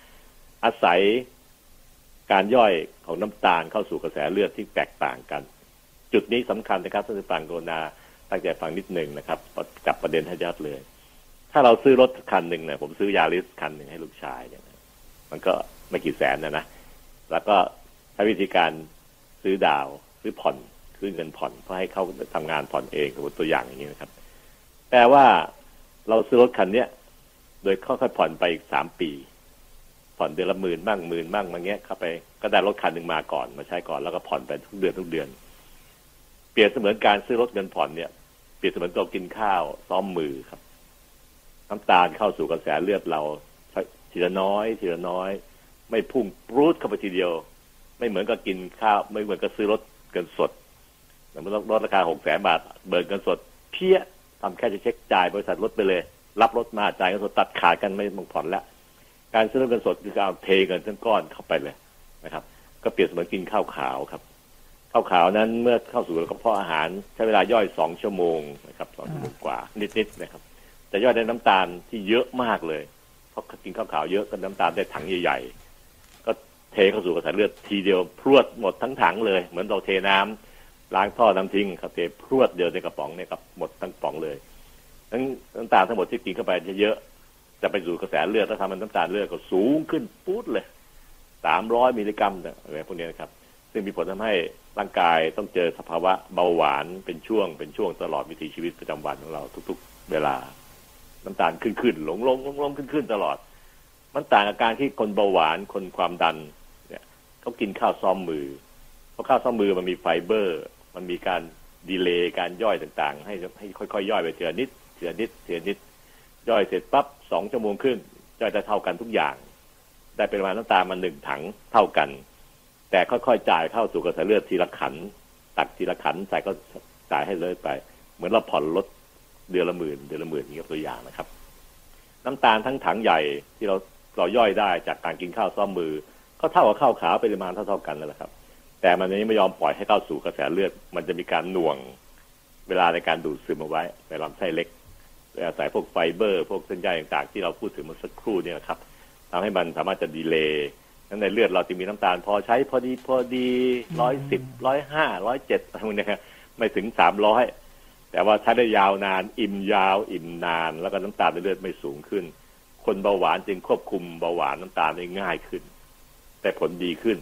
Speaker 2: อาศัยการย่อยของน้ำตาลเข้าสู่กระแสเลือดที่แตกต่างกัน จุดนี้สำคัญนะครับท่านผู้ฟังโกนาตั้งใจฟังนิดหนึ่งนะครับจับประเด็นให้ยัดเลย ถ้าเราซื้อรถคันหนึ่งเนี่ยผมซื้อยาริสคันหนึ่งให้ลูกชายเนี่ยมันก็ไม่กี่แสนนะนะแล้วก็ใช้วิธีการซื้อดาวซื้อผ่อน ซื้อเงินผ่อนเพื่อให้เขาทำงานผ่อนเองสมมติตัวอย่างอย่างนี้นะครับแต่ว่าเราซื้อรถคันเนี้ยโดยค่อยๆผ่อนไปอีกสามปี ผ่อนเดือนละหมื่นบ้างหมื่นบ้างมาเงี้ยเข้าไปก็ได้รถคันหนึ่งมาก่อนมาใช้ก่อนแล้วก็ผ่อนไปทุกเดือนทุกเดือน เปรียบเสมือนการซื้อรถเงินผ่อนเนี่ยเปรียบเสมือนเรากินข้าวซ้อมมือครับ น้ำตาลเข้าสู่กระแสเลือดเราทีละน้อยทีละน้อย ไม่พุ่งปรูดเข้าไปทีเดียว ไม่เหมือนกับกินข้าว ไม่เหมือนกับซื้อรถเงินสด มันต้องลดราคาหกแสนบาท เบิกเงินสดเพี้ยทำแค่จะเช็คจ่ายบริษัทรถไปเลย รับรถมาจ่ายเงินสดตัดขาดกันไม่ต้องผ่อนแล้ว การซื้อเงินสดคือการเทเงินทั้งก้อนเข้าไปเลยนะครับ ก็เปรียบเสมือนกินข้าวขาวครับข้าวขาวนั้นเมื่อเข้าสู่กระเพาะอาหารใช้เวลาย่อยสองชั่วโมงนะครับสองชั่วโมงกว่า นิดๆนะครับจะย่อยได้น้ำตาลที่เยอะมากเลยเพราะกินข้าวขาวเยอะก็น้ำตาลได้ถังใหญ่ๆก็เทเข้าสู่กระแสเลือดทีเดียวพรวดหมดทั้งถังเลย เหมือนเราเทน้ำ ล้างท่อน้ำทิ้งครับเทพรวดเดียวในกระป๋องเนี่ยครับหมดทั้งป๋องเลยทั้งน้ำตาลทั้งหมดที่กินเข้าไปเยอะจะไปสู่กระแสเลือดแล้วทำให้น้ำตาลเลือดก็สูงขึ้นปุ๊ดเลยสามร้อยมิลลิกรัมอะไรพวกนี้นะครับ ซึ่งมีผลทำให้ร่างกายต้องเจอสภาวะเบาหวานเป็นช่วงเป็นช่วงตลอดวิถีชีวิตประจำวันของเราทุก ๆ เวลา น้ำตาลขึ้นขึ้นลงลงลงลงขึ้นขึ้นตลอด มันต่างกับการที่คนเบาหวานคนความดันเนี่ยเขากินข้าวซ้อมมือเพราะข้าวซ้อมมือมันมีไฟเบอร์ มันมีการดีเลย์การย่อยต่างๆ ให้ให้ค่อยๆย่อยไปทีละนิดทีละนิดทีละนิด ย่อยเสร็จปั๊บสองชั่วโมงครึ่งย่อยจะเท่ากันทุกอย่าง ได้เป็นมาน้ำตาลมาหนึ่งถังเท่ากัน แต่ค่อยๆจ่ายเข้าสู่กระแสเลือดทีละขัน ตักทีละขันใส่ก็จ่ายให้เลยไป เหมือนเราผ่อนรถเดือนละหมื่นเดือนละหมื่นนี่ก็ตัวอย่างนะครับ น้ำตาลทั้งถังใหญ่ที่เราเราย่อยได้จากการกินข้าวซ้อมมือ ก็เท่ากับข้าวขาวปริมาณเท่าๆกันแล้วครับ แต่มันนี้ไม่ยอมปล่อยให้เข้าสู่กระแสเลือด มันจะมีการหน่วงเวลาในการดูดซึมเอาไว้ในลำไส้เล็กโดยอาศัยพวกไฟเบอร์ พวกเส้นใยต่างๆ ที่เราพูดถึงเมื่อสักครู่เนี่ยครับทำให้มันสามารถจะดีเลย์นั้นในเลือดเราจะมีน้ำตาล พอใช้พอดีพอดีร้อยสิบร้อยห้าร้อยเจ็ดอะไรพวกนี้ครับไม่ถึงสามร้อยแต่ว่าใช้ได้ยาวนาน อิ่มยาว อิ่มนาน แล้วก็น้ำตาลในเลือดไม่สูงขึ้น คนเบาหวานจึงควบคุมเบาหวานน้ำตาลได้ง่ายขึ้น แต่ผลดีขึ้น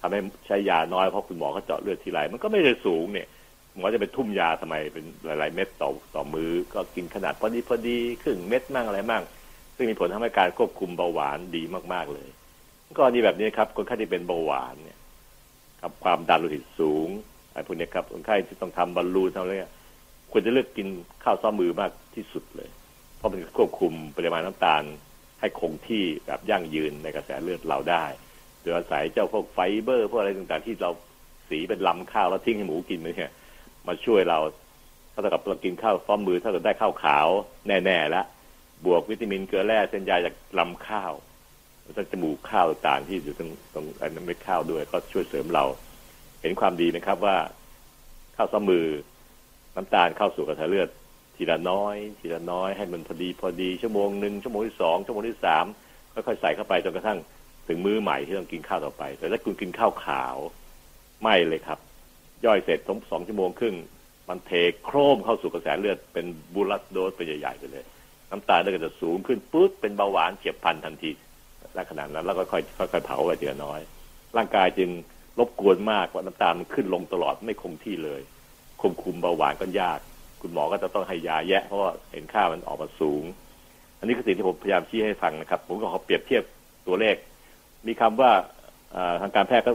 Speaker 2: ทำให้ใช้ยาน้อยเพราะคุณหมอเขาเจาะเลือดทีไรมันก็ไม่ได้สูงเนี่ยหมอจะไปทุ่มยาทำไมเป็นหลาย ๆ เม็ดต่อต่อมือก็กินขนาดพอดีพอดีครึ่งเม็ดมั่งอะไรมั่งซึ่งมีผลทำให้การควบคุมเบาหวานดีมาก ๆ เลยกรณีแบบนี้ครับคนไข้ที่เป็นเบาหวานเนี่ยกับความดันโลหิตสูงไอ้พวกนี้ครับคนไข้ที่ต้องทำบอลลูนทำอะไรเนี่ยควรจะเลือกกินข้าวซ้อมมือมากที่สุดเลย เพราะมันควบคุมปริมาณน้ำตาลให้คงที่แบบยั่งยืนในกระแสเลือดเราได้ ยอาศัยเจ้าพวกไฟเบอร์พวกอะไรต่างๆ ที่เราสีเป็นลำข้าวแล้วทิ้งให้หมูกินเนี่ยมาช่วยเราถ้ากับเรากินข้าวซ้อมมือถ้าเราได้ข้าวขาวแน่ๆแล้วบวกวิตามินเกลือแร่เส้นใยจากลำข้าวแล้วจมูกข้าวต่างที่อยู่ตรงตรงอันนั้นไม่ข้าวด้วย ก็ช่วยเสริมเรา เห็นความดีไหมครับว่าข้าวซ้อมมือน้ำตาลเข้าสู่กระแสเลือด ทีละน้อย ทีละน้อยให้มันพอดีพอดีชั่วโมงหนึ่งชั่วโมงที่สองชั่วโมงที่สามค่อยๆใส่เข้าไปจนกระทั่ง ถึงมื้อใหม่ที่ต้องกินข้าวต่อไป แต่ถ้าคุณกินข้าวขาว ไม่เลยครับ ย่อยเสร็จสองชั่วโมงครึ่งมันเทโครมเข้าสู่กระแสเลือดเป็นบูลัสโดสไปใหญ่ๆไปเลย น้ำตาลก็จะสูงขึ้นปุ๊บเป็นเบาหวานเฉียบพลันทันทีและขนาดนั้นแล้วก็ค่อยค่อยๆเผาไปทีละน้อย ร่างกายจึงรบกวนมากว่าน้ำตาลมันขึ้นลงตลอดไม่คงที่เลยควบคุมเบาหวานก็ยาก คุณหมอก็จะต้องให้ยาแยะเพราะว่าเห็นค่ามันออกมาสูง อันนี้คือสิ่งที่ผมพยายามชี้ให้ฟังนะครับ ผมก็ขอเปรียบเทียบตัวเลข มีคำว่าทางการแพทย์ก็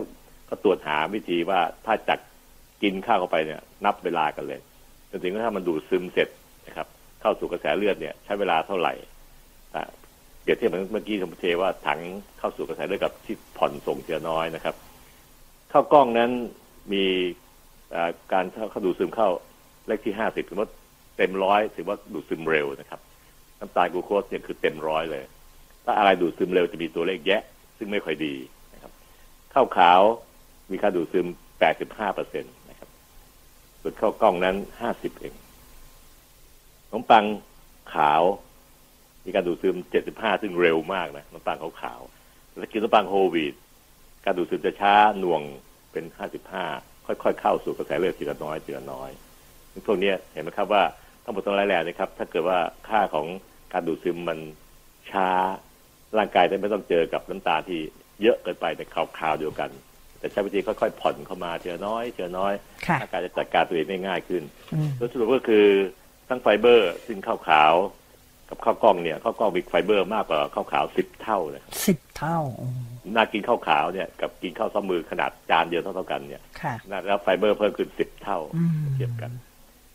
Speaker 2: ก็ตรวจหาวิธีว่าถ้าจากกินข้าวเข้าไปเนี่ย นับเวลากันเลยจนถึงถ้ามันดูดซึมเสร็จนะครับ เข้าสู่กระแสเลือดเนี่ยใช้เวลาเท่าไหร่เปรียบเทียบเหมือนเมื่อกี้ผมเทว่าถังเข้าสู่กระแสเลือดกับที่ผ่อนส่งเทียน้อยนะครับ เข้ากล้องนั้นมีการเข้าดูดซึมเข้าเลขที่ห้าสิบถือว่าเต็มร้อยถือว่าดูดซึมเร็วนะครับ น้ำตาลกลูโคสเนี่ยคือเต็มร้อยเลย ถ้าอะไรดูดซึมเร็วจะมีตัวเลขแยะ ซึ่งไม่ค่อยดีนะครับข้าวขาวมีกาดูดซึมแปดสิบห้าเปอร์เซ็นตนะครับ ส่วนข้าวกล้องนั้นห้าสิบเองขนมปังขาว มีการดูดซึมเจ็ดสิบห้าซึ่งเร็วมากนะขนมปังขาวขาวแล้วกินขนมปังโฮลวีตการดูดซึมจะช้าหน่วงเป็นห้าสิบห้าค่อยๆ เข้าสู่กระแสเลือดทีละน้อยทีละน้อยพวกนี้เห็นไหมครับว่าทั้งหมดทั้งหลายแหล่นะครับ ถ้าเกิดว่าค่าของการดูดซึมมันช้า ร่างกายจะไม่ต้องเจอกับน้ำตาลที่เยอะเกินไปในข่าวคราวเดียวกัน แต่ใช้วิธีค่อยๆผ่อนเข้ามาทีละน้อยทีละน้อยร่างกายจะจัดการตัวเองได้ง่ายขึ้นโดยสรุปก็คือทั้งไฟเบอร์ซึ่งข้าวขาว กับข้าวกล้องเนี่ยข้าวกล้องมีไฟเบอร์มากกว่าข้าวขาวสิบเท่าเลย
Speaker 3: สิบเท่า
Speaker 2: น่ากินข้าวขาวเนี่ยกับกินข้าวซ้อมมือขนาดจานเดียวเท่ากันเนี่ยน่ารับไฟเบอร์เพิ่มขึ้นสิบเท่าเทียบกัน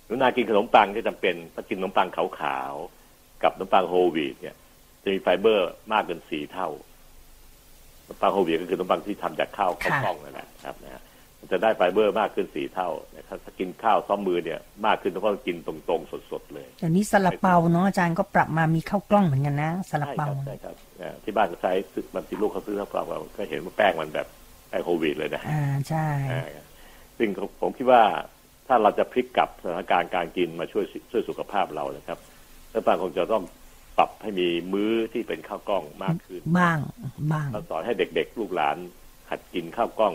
Speaker 2: หนูนากินขนมปังที่จำเป็นถ้ากินขนมปังขขาวๆกับขนมปังโฮลวีตเนี่ย จะมีไฟเบอร์มากเกินสี่เท่าขนมปังโฮลวีตก็คือขนมปังที่ทำจากข้าวข้าวกล้องนั่นแหละครับนะฮะจะได้ไฟเบอร์มากขึ้นสี่เท่าถ้ากินข้าวซ้อมมือเนี่ย มากขึ้นต้องกินตรงๆ สดๆ เลย
Speaker 3: เดี๋ยวนี้ซาลาเปาเนาะอาจารย์ก็ปรับมามีข้าวกล้องเหมือนกันนะซาลาเปา
Speaker 2: ใช่ครับที่บ้านก็ใช้มันที่ลูกเขาซื้อข้าวกล้องเราก็เห็นว่าแป้งมันแบบแป้งโฮลวีตเลยนะ
Speaker 3: อ่าใช่
Speaker 2: ซึ่งผมคิดว่าถ้าเราจะพลิกกลับสถานการณ์การกินมาช่วยช่วยสุขภาพเรานะครับรัฐบาลคงจะต้อง ปรับให้มีมื้อที่เป็นข้าวกล้องมากขึ้น
Speaker 3: บ้างบ้าง
Speaker 2: สอนให้เด็กๆ ลูกหลานหัดกินข้าวกล้อง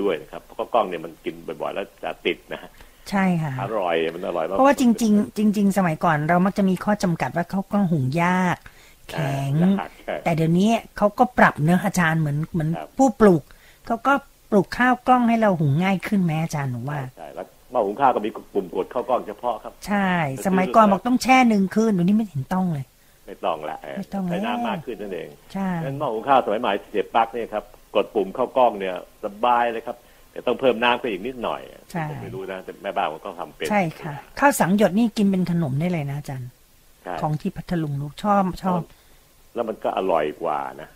Speaker 2: ด้วยนะครับเพราะกล้องเนี่ยมันกินบ่อยๆ แล้วจะติดนะ
Speaker 3: ใช่ค่ะ
Speaker 2: อร่อยมันอร่อย
Speaker 3: เพราะว่าจริง ๆ จริง ๆ สมัยก่อนเรามักจะมีข้อจำกัดว่าข้าวกล้องหุงยาก แข็ง แต่เดี๋ยวนี้เขาก็ปรับเนื้ออาจารย์เหมือนเหมือนผู้ปลูกเขาก็ปลูกข้าวกล้องให้เราหุงง่ายขึ้นไหมอาจารย์หนูว่า
Speaker 2: ใช่แล้วหม้อหุงข้าวก็มีปุ่มกดข้าวกล้องเฉพาะครับ
Speaker 3: ใช่ สมัยก่อนบอกต้องแช่หนึ่งคืนเดี๋ยวนี้ไม่เห็นต้องเลย
Speaker 2: ไม่ต้องละ
Speaker 3: ไม่ต้องใช้
Speaker 2: น้ำมากขึ้นนั่นเอง
Speaker 3: ใช่
Speaker 2: งั้นหม้อหุงข้าวสมัยใหม่เสียบปลั๊กเนี่ยครับกดปุ่มข้าวกล้องเนี่ยสบายเลยครับแต่ต้องเพิ่มน้ำไปอีกนิดหน่อยผมไม่รู้นะแต่แม่บ้านผมก็ทำเป็น
Speaker 3: ใช่ค่ะ ข้าวสังหยดนี่กินเป็นขนมได้เลยนะอาจารย์ของที่พัทลุงลูกชอบชอบ
Speaker 2: แล้วมันก็อร่อยกว่านะ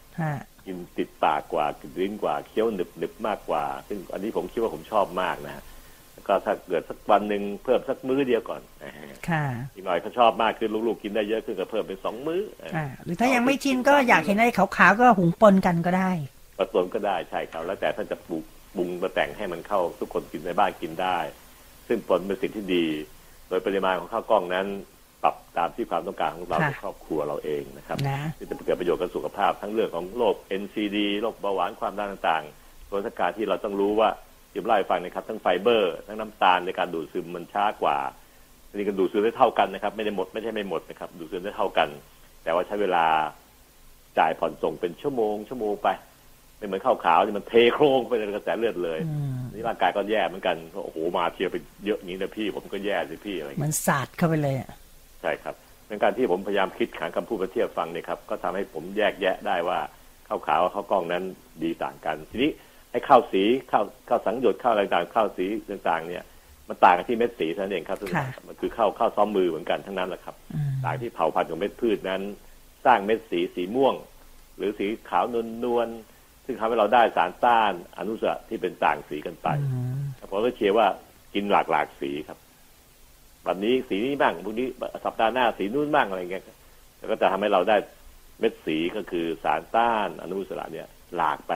Speaker 2: กินติดปากกว่ากินลิ้นกว่าเคี้ยวหนึบหนึบมากกว่า ซึ่งอันนี้ผมคิดว่าผมชอบมากนะ ก็ถ้าเกิดสักวันหนึ่งเพิ่มสักมื้อเดียวก่อน
Speaker 3: ค่ะ
Speaker 2: อีกหน่อยเขาชอบมากขึ้นลูกๆกินได้เยอะขึ้นก็เพิ่มเป็นสองมื้อ
Speaker 3: หรือถ้ายังไม่ชินก็อยากเห็นอะไรขาวๆก็หุงปนกันก็ได้
Speaker 2: ผสมก็ได้ใช่ครับแล้วแต่ท่านจะปลูกปรุงมาแต่งให้มันเข้าทุกคนกินในบ้านกินได้ ซึ่งผลเป็นสิ่งที่ดี โดยปริมาณของข้าวกล้องนั้น ปรับตามที่ความต้องการของเราในครอบครัวเราเองนะครับที่จะเกิดประโยชน์กับสุขภาพทั้งเรื่องของโรค NCD โรคเบาหวานความดันต่างๆตัวสการที่เราต้องรู้ว่า ที่เล่าให้ฟังนะครับทั้งไฟเบอร์ทั้งน้ำตาลในการดูดซึมมันช้ากว่าอันนี้ก็ดูดซึมได้เท่ากันนะครับ ไม่ได้หมดไม่ใช่ไม่หมดนะครับ ดูดซึมได้เท่ากัน แต่ว่าใช้เวลาจ่ายผ่อนส่งเป็นชั่วโมง ชั่วโมงไปไม่เหมือนข้าวขาวที่มันเทโครงไปในกระแสเลือดเลยนี่ร่างกายก็แย่เหมือนกันโอ้โหมาเทียบไปเยอะนี้นะพี่ ผมก็แย่สิพี่อะไร
Speaker 3: มันสาดเข้าไปเลยอะ
Speaker 2: ใช่ครับเป็นการที่ผมพยายามคิดขานคำพูดมาเทียบฟังเนี่ยครับก็ทำให้ผมแยกแยะได้ว่าข้าวขาวข้าวกล้องนั้นดีต่างกันทีนี้ ไอ้ข้าวสีข้าวข้าวสังหยดข้าวอะไรต่างข้าวสีต่างๆ เนี่ยมันต่างกันที่เม็ดสีเท่านั้นเองครับมันคือข้าวข้าวซ้อมมือเหมือนกันทั้งนั้นแหละครับต่างที่เผาพันธุ์ของเม็ดพืชนั้น สร้างเม็ดสีสีม่วง หรือสีขาวนวลนวลซึ่งทำให้เราได้สารต้านอนุสระที่เป็นต่างสีกันไปผมก็เชียร์ว่ากินหลากหลากสีครับวันนี้สีนี้บ้างพรุ่งนี้สัปดาห์หน้าสีนู้นบ้างอะไรเงี้ยแล้วก็จะทำให้เราได้เม็ดสีก็คือสารต้านอนุสระเนี่ยหลากไป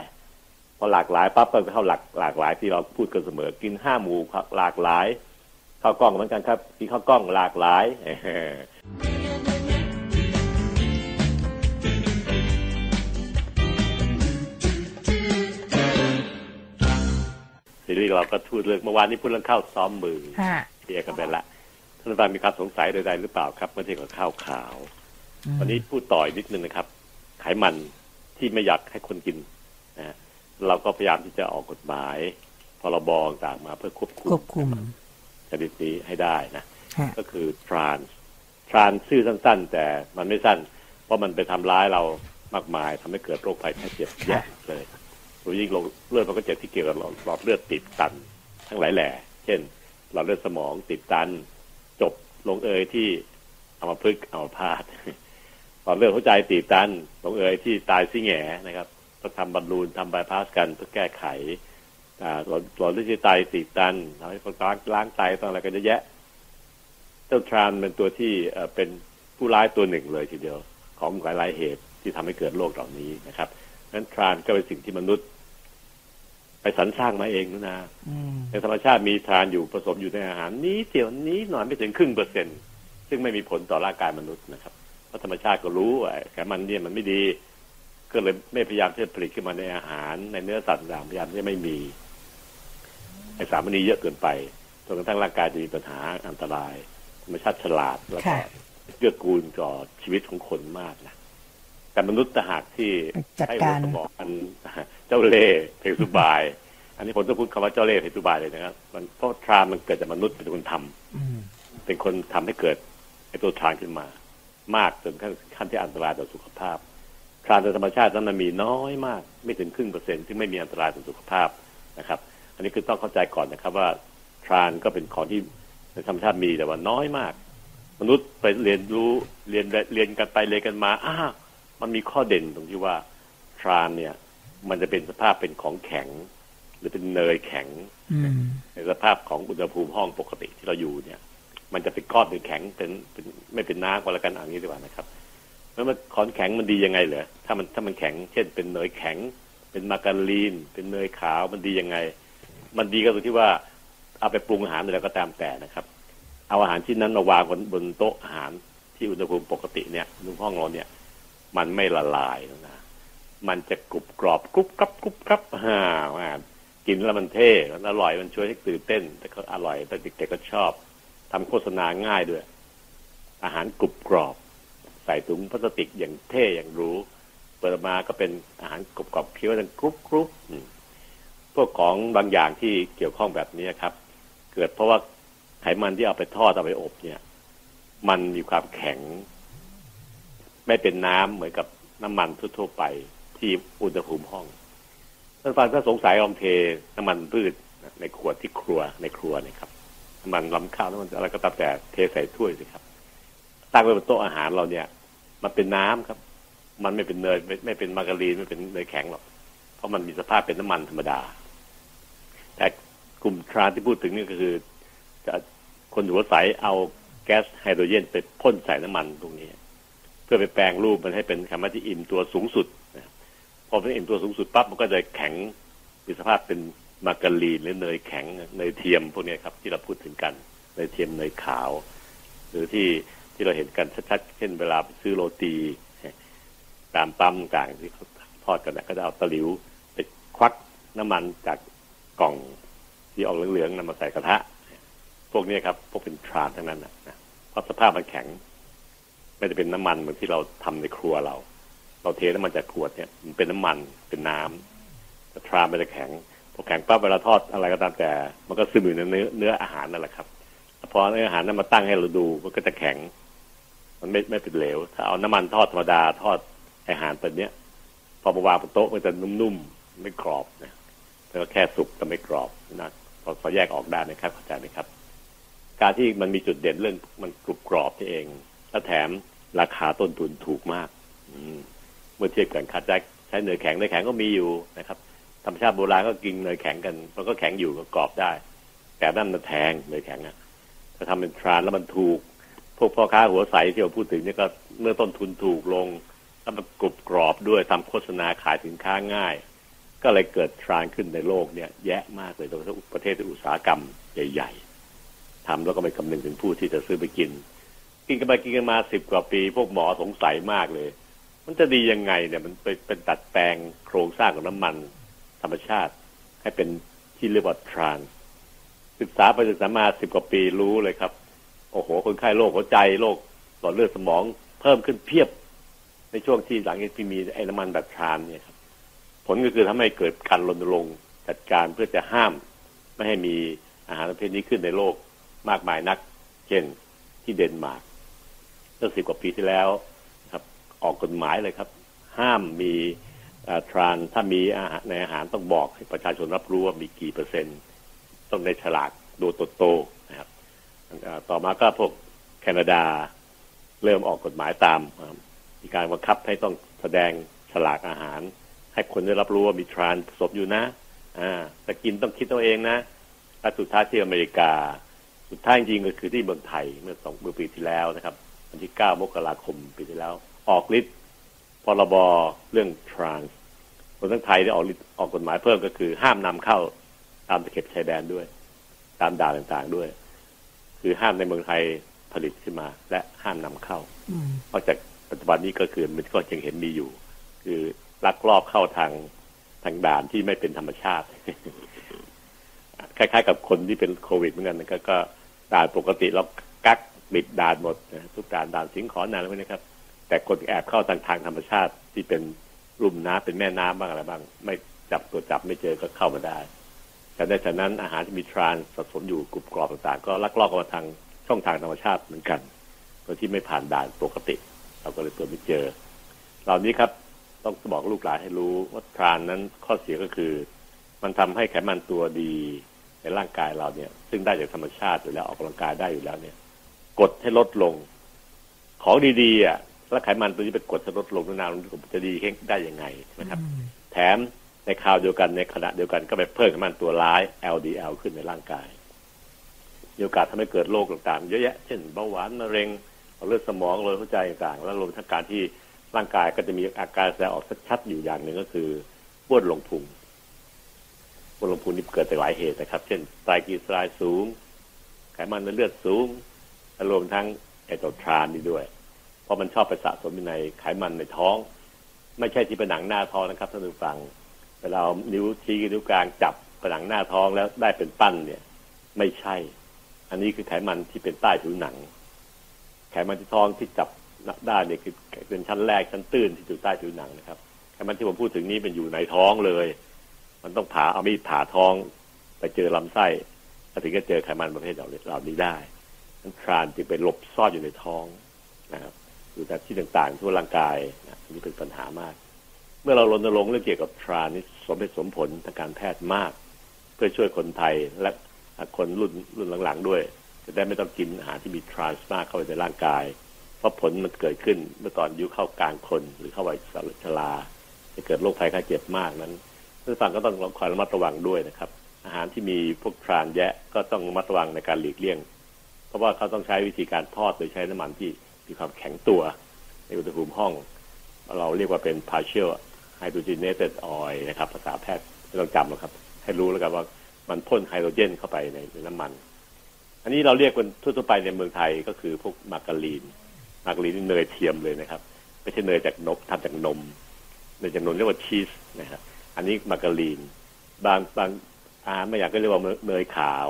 Speaker 2: พอหลากหลายปั๊บก็เข้าหลักหลากหลายที่เราพูดกันเสมอ กินห้าหมู่หลากหลายข้าวกล้องเหมือนกันครับมีข้าวกล้องหลากหลายทีนี้เราก็พูดเรื่องเมื่อวานนี้พูดเรื่องข้าวซ้อมมือ
Speaker 3: ฮะ
Speaker 2: เคลียร์กันไปละท่านผู้ฟังมีความสงสัยใดๆหรือเปล่าครับเมื่อเทียบกับข้าวขาว วันนี้พูดต่อยนิดนึงนะครับ ไขมันที่ไม่อยากให้คนกินนะฮะ เราก็พยายามที่จะออกกฎหมาย พรบต่างๆมาเพื่อควบคุ
Speaker 3: คว
Speaker 2: ม
Speaker 3: บคุม
Speaker 2: ชนิดนี้ให้ได้นะ
Speaker 3: ฮะ
Speaker 2: ก็คือทรานทรานชื่อสั้น ๆ แต่มันไม่สั้น เพราะมันไปทำร้ายเรามากมายทำให้เกิดโรคภัยไข้เจ็บแย่เลยโดยยิ่งลงเลือดมันก็เจ็บที่เกี่ยวกับหลอดหลอดเลือดติดตัน ทั้งหลายแหล่ เช่น หลอดเลือดสมองติดตัน จบลงเอยที่เอามาพึกษ์เอามาพาดหลอดเลือดหัวใจตีบตัน ลงเอยที่ตายซิแง่นะครับ ต้องทำบอลลูนทำบายพาสกันเพื่อแก้ไขอ่าหลอดหลอดเลือดที่ไตตีบตันทำให้คนล้างล้างไตต้องอะไรกันเยอะแยะ เจ้าทรานเป็นตัวที่เอ่อเป็นผู้ร้ายตัวหนึ่งเลยทีเดียว ของหลายๆเหตุที่ทำให้เกิดโรคเหล่านี้นะครับนั้นทรานก็เป็นสิ่งที่มนุษย์ ไปสรรสร้างมาเองนะนะ
Speaker 3: อืม
Speaker 2: ในธรรมชาติมีทรานอยู่ผสมอยู่ในอาหารนี้เดียวนี้หน่อยไม่ถึงครึ่งเปอร์เซ็นต์ซึ่งไม่มีผลต่อร่างกายมนุษย์นะครับเพราะธรรมชาติก็รู้ว่าไขมันเนี่ยมันไม่ดี ก็เลยไม่พยายามที่จะผลิตขึ้นมาในอาหาร ในเนื้อสัตว์ต่างๆพยายามที่จะไม่มีไอสารมันนี้เยอะเกินไปจนกระทั่งร่างกายจะมีปัญหาอันตรายธรรมชาติฉลาดแล้วก็
Speaker 3: ค่ะ
Speaker 2: เกื้อกูลต่อชีวิตของคนมากนะแต่มนุษย์ต่างหากที่
Speaker 3: จัด
Speaker 2: ให้
Speaker 3: การ
Speaker 2: หัวสมองอันเจ้าเล่ห์เพลงสุบาย อันนี้ผมต้องพูดคำว่าเจ้าเล่ห์เพลงสุบายเลยนะครับ มันเพราะทรานมันเกิดจากมนุษย์เป็นคนทำ
Speaker 3: อืม
Speaker 2: เป็นคนทำให้เกิดไอ้ตัวทรานขึ้นมา มากจนขั้นขั้นที่อันตรายต่อสุขภาพ ทรานในธรรมชาตินั้นมันมีน้อยมากไม่ถึงครึ่งเปอร์เซ็นต์ที่ไม่มีอันตรายต่อสุขภาพนะครับ อันนี้คือต้องเข้าใจก่อนนะครับว่าทรานก็เป็นของที่ในธรรมชาติมีแต่ว่าน้อยมาก มนุษย์ไปเรียนรู้เรียนเรียนกันไปเรียนกันมาอ้ามันมีข้อเด่นตรงที่ว่าทรานเนี่ย มันจะเป็นสภาพเป็นของแข็ง หรือเป็นเนยแข็งในสภาพของอุณหภูมิห้องปกติที่เราอยู่เนี่ย มันจะเป็นก้อนเป็นแข็งเป็นเป็นไม่เป็นน้ำก็แล้วกันอย่างนี้ดีกว่านะครับ แล้วมันของแข็งมันดียังไงเหรอถ้ามันถ้ามันแข็ง เช่น เป็นเนยแข็ง เป็นมาการีน เป็นเนยขาวมันดียังไง มันดีก็ตรงที่ว่าเอาไปปรุงอาหารอะไรก็ตามแต่นะครับ เอาอาหารที่นั้นมาวางบนบนโต๊ะอาหารที่อุณหภูมิปกติเนี่ยในห้องเราเนี่ย มันไม่ละลายนะมันจะกรุบกรอบกรุบกรับกรุบกรับฮ่าว่ากินแล้วมันเท่มันอร่อยมันช่วยให้ตื่นเต้น แต่ก็อร่อยแต่เด็กๆก็ชอบทำโฆษณาง่ายด้วย อาหารกรุบกรอบ ใส่ถุงพลาสติกอย่างเท่อย่างหรู้ เปิดมาก็เป็นอาหารกรุบกรอบเคี้ยวดังกรุบกรุบพวกของบางอย่างที่เกี่ยวข้องแบบนี้ครับ เกิดเพราะว่าไขมันที่เอาไปทอดเอาไปอบเนี่ย มันมีความแข็ง ไม่เป็นน้ำเหมือนกับน้ำมันทั่วๆไปที่อุณหภูมิห้องท่านฟังถ้าสงสัยลองเทน้ำมันพืชในขวดที่ครัวในครัวนี่ยครับน้ำมันลำข้าวน้ำมันอะไรก็ตามแต่เทใส่ถ้วยสิครับตั้งไว้บนโต๊ะอาหารเราเนี่ย มันเป็นน้ำครับ มันไม่เป็นเนยไม่ไม่เป็นมาการีนไม่เป็นเนยแข็งหรอก เพราะมันมีสภาพเป็นน้ำมันธรรมดา แต่กลุ่มทรานที่พูดถึงนี่ก็คือ จะคนหัวใสเอาแก๊สไฮโดรเจนไปพ่นใส่น้ำมันตรงนี้ เพื่อไปแปลงรูปมันให้เป็นคำว่าที่อิ่มตัวสูงสุดนะครับพอเป็นอิ่มตัวสูงสุดปั๊บมันก็จะแข็งมีสภาพเป็นมาการีนหรือเนยแข็งเนยเทียมพวกนี้ครับ ที่เราพูดถึงกันเนยเทียมเนยขาว หรือที่ ที่เราเห็นกันชัดๆ เช่นเวลาไปซื้อโรตี ตามปั๊มต่างที่เขาทอดกันนะก็จะเอาตะหลิวไปควักน้ำมันจากกล่องที่ออกเหลืองๆนำมาใส่กระทะ พวกนี้ครับ พวกเป็นทรานทั้งนั้นนะนะเพราะสภาพมันแข็ง ไม่ได้เป็นน้ำมันเหมือนที่เราทำในครัวเรา เราเทน้ำมันจากขวดเนี่ยมันเป็นน้ำมันเป็นน้ำแต่ทรานมันจะแข็งพอแข็งปั๊บเวลาทอดอะไรก็ตามแต่ มันก็ซึมอยู่ในเนื้อเนื้ออาหารนั่นแหละครับพอเนื้ออาหารนั้นมาตั้งให้เราดูมันก็จะแข็ง มันไม่ไม่เป็นเหลว ถ้าเอาน้ำมันทอดธรรมดาทอดอาหารแบบเนี้ย พอมาวางบนโต๊ะมันจะนุ่มๆไม่กรอบนะแล้วก็แค่สุกแต่ไม่กรอบนะพอพอแยกออกได้นะครับเข้าใจไหมครับ การที่มันมีจุดเด่นเรื่องมันกรุบกรอบนี่เองและแถมราคาต้นทุนถูกมาก อืมเมื่อเทียบกันคัดแจ็คใช้เนยแข็งเนยแข็งก็มีอยู่นะครับธรรมชาติโบราณก็กินเนยแข็งกัน มันก็แข็งอยู่ก็กรอบได้ แต่นั่นมันแพงเนยแข็งอะถ้าทำเป็นทรานแล้วมันถูก พวกพ่อค้าหัวใสที่เราพูดถึงเนี่ยก็เมื่อต้นทุนถูกลง แล้วมันกรุบกรอบด้วยทำโฆษณาขายสินค้าง่าย ก็เลยเกิดทรานขึ้นในโลกเนี่ย แยะมากเลยโดยเฉพาะประเทศอุตสาหกรรมใหญ่ ๆททำแล้วก็ไม่คำนึงถึงผู้ที่จะซื้อไปกิน กินกันไปกินกันมาสิบกว่าปี พวกหมอสงสัยมากเลย มันจะดียังไงเนี่ย มันเป็นเป็นตัดแปลงโครงสร้างของน้ำมัน ธรรมชาติให้เป็นที่เรียกว่าทรานศึกษาไปศึกษามาสิบกว่าปีรู้เลยครับ อ้โห คนไข้โรคหัวใจโรคหลอดเลือดสมอง เพิ่มขึ้นเพียบ ในช่วงที่หลังจากที่มีไอ้น้ำมันแบบทรานเนี่ยครับ ผลก็คือทำให้เกิดการรณรงค์จัดการเพื่อจะห้าม ไม่ให้มีอาหารประเภทนี้ขึ้นในโลกมากมายนัก เช่นที่เดนมาร์กเมื่อสิบกว่าปีที่แล้วครับ ออกกฎหมายเลยครับ ห้ามมีทรานถ้ามีอาหารในอาหารต้องบอกให้ประชาชนรับรู้ว่ามีกี่เปอร์เซ็นต์ ต้องในฉลากดูโตๆนะครับ ต่อมาก็พวกแคนาดา เริ่มออกกฎหมายตาม มีการบังคับให้ต้องแสดงฉลากอาหาร ให้คนได้รับรู้ว่ามีทรานผสมอยู่นะ อ่าแต่กินต้องคิดตัวเองนะและสุดท้ายที่อเมริกา สุดท้ายจริงก็คือที่เมืองไทยเมื่อสองเมื่อปีที่แล้วนะครับวันที่เก้ามกราคมปีที่แล้ว ออกฤทธิ์พรบเรื่องทรานส์คนทั้งไทยได้ออกออกกฎหมายเพิ่มก็คือ ห้ามนำเข้าตามตะเข็บชายแดนด้วย ตามด่านต่างๆด้วย คือห้ามในเมืองไทยผลิตขึ้นมา และห้ามนำเข้านอกจากปัจจุบันนี้ก็คือมันก็ยังเห็นมีอยู่ คือลักลอบเข้าทางทางด่านที่ไม่เป็นธรรมชาติ คล้ายๆ กับคนที่เป็นโควิดเหมือนกันก็ก็ด่านปกติเรากักปิดด่านหมดนะทุกด่านด่านสิงขอนานอะไรนะครับ แต่คนแอบเข้าทางทางธรรมชาติที่เป็นลุ่มน้ำเป็นแม่น้ำบ้างอะไรบ้าง ไม่จับตัวจับไม่เจอก็เข้ามาได้ แต่ในฉะนั้นอาหารที่มีทรานสะสมอยู่กรุบกรอบต่างๆ ก็ลักลอบมาทางช่องทางธรรมชาติเหมือนกันโดยที่ไม่ผ่านด่านปกติ เราก็เลยตัวไม่เจอ เหล่านี้ครับต้องบอกลูกหลานให้รู้ว่าทรานนั้นข้อเสียก็คือ มันทำให้ไขมันตัวดีในร่างกายเราเนี่ย ซึ่งได้จากธรรมชาติอยู่แล้วออกกำลังกายได้อยู่แล้วเนี่ย กดให้ลดลง ของดีๆอะแล้วไขมันตัวนี้ไปกดให้ลดลงนานๆจะดีแค่ได้ยังไงนะครับ แถม ในคราวเดียวกันในขณะเดียวกันก็ไปเพิ่มไขมันตัวร้าย LDL ขึ้นในร่างกายมีโอกาสทำให้เกิดโรคต่างๆ เยอะแยะ เช่นเบาหวานมะเร็งเลือดสมองเลยหัวใจต่างๆ แล้วรวมทั้งการที่ร่างกายก็จะมีอาการแสดงออกชัดๆอยู่อย่างหนึ่งก็คือปวดลงพุงปวดลงพุงนี่เกิดจากหลายเหตุนะครับ เช่นไตรกลีเซอไรด์สูง ไขมันในเลือดสูงรวมทั้งไอโตทรานนี่ด้วย เพราะมันชอบไปสะสมในไขมันในท้อง ไม่ใช่ที่ผนังหน้าท้องนะครับท่านผู้ฟัง เวลาเอานิ้วชี้นิ้วกลางจับผนังหน้าท้องแล้วได้เป็นปั้นเนี่ย ไม่ใช่ อันนี้คือไขมันที่เป็นใต้ผิวหนัง ไขมันที่ท้องที่จับได้เนี่ยคือเป็นชั้นแรกชั้นตื้นที่อยู่ใต้ผิวหนังนะครับไขมันที่ผมพูดถึงนี้เป็นอยู่ในท้องเลย มันต้องผ่าเอามีดผ่าท้อง ไปเจอลำไส้ถึงจะเจอไขมันประเภทเหล่านี้ได้ทั้นครานจึงไปหลบซ่อนอยู่ในท้องนะครับอยู่แต่ที่ต่างๆทั่วร่างกายนะนี่เป็นปัญหามาก มื่อเรารณรงค์เรื่องเกี่ยวกับทรานนี่สมเหตุสมผลทางการแพทย์มาก เพื่อช่วยคนไทยและคนรุ่นรุ่นหลังๆด้วย จะได้ไม่ต้องกินอาหารที่มีทรานส์มากเข้าไปในร่างกาย เพราะผลมันเกิดขึ้นเมื่อตอนอายุเข้ากลางคนหรือเข้าวัยชราจะเกิดโรคภัยไข้เจ็บมากนั้นท่านฟังก็ต้องคอยระมัดระวังด้วยนะครับ อาหารที่มีพวกทรานแยะก็ต้องระมัดระวังในการหลีกเลี่ยง เพราะว่าเขาต้องใช้วิธีการทอดโดยใช้น้ำมันที่มีความแข็งตัว ในอุณหภูมิห้อง เราเรียกว่าเป็น partial hydrogenated oil นะครับภาษาแพทย์ไม่ต้องจำหรอกครับ ให้รู้แล้วกันว่ามันพ่นไฮโดรเจนเข้าไปในน้ำมัน อันนี้เราเรียกกันทั่วไปในเมืองไทยก็คือพวกมาการีน มาการีนนี่เนยเทียมเลยนะครับ ไม่ใช่เนยจากนกทำจากนมเนยจากนมเรียกว่าชีสนะครับอันนี้มาการีน บางบางอาหารไม่อยากก็เรียกว่าเนยขาว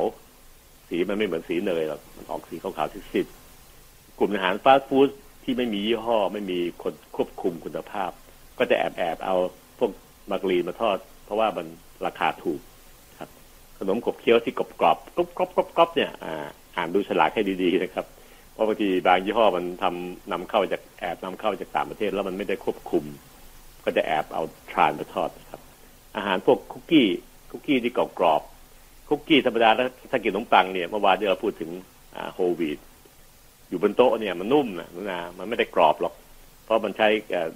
Speaker 2: สีมันไม่เหมือนสีเนยหรอกมันออกสีขาวๆซีดๆกลุ่มอาหารฟาสต์ฟู้ดที่ไม่มียี่ห้อไม่มีคนควบคุมคุณภาพ ก็จะแอบแอบเอาพวกมากรีนมาทอด เพราะว่ามันราคาถูกครับ ขนมขบเคี้ยวที่กรอบกรอบกรอบกรอบกรอบเนี่ยอ่านดูฉลากให้ดีๆนะครับ เพราะบางทีบางยี่ห้อมันทำนำเข้าจากแอบนำเข้าจากต่างประเทศแล้วมันไม่ได้ควบคุม ก็จะแอบเอาทรานมาทอดครับ อาหารพวกคุกกี้คุกกี้ที่กรอบกรอบคุกกี้ธรรมดาแล้วถ้ากินขนมปังเนี่ยเมื่อวานที่เราพูดถึงโฮวีดอยู่บนโต๊ะเนี่ยมันนุ่มนะนะมันไม่ได้กรอบหรอก เพราะมันใช้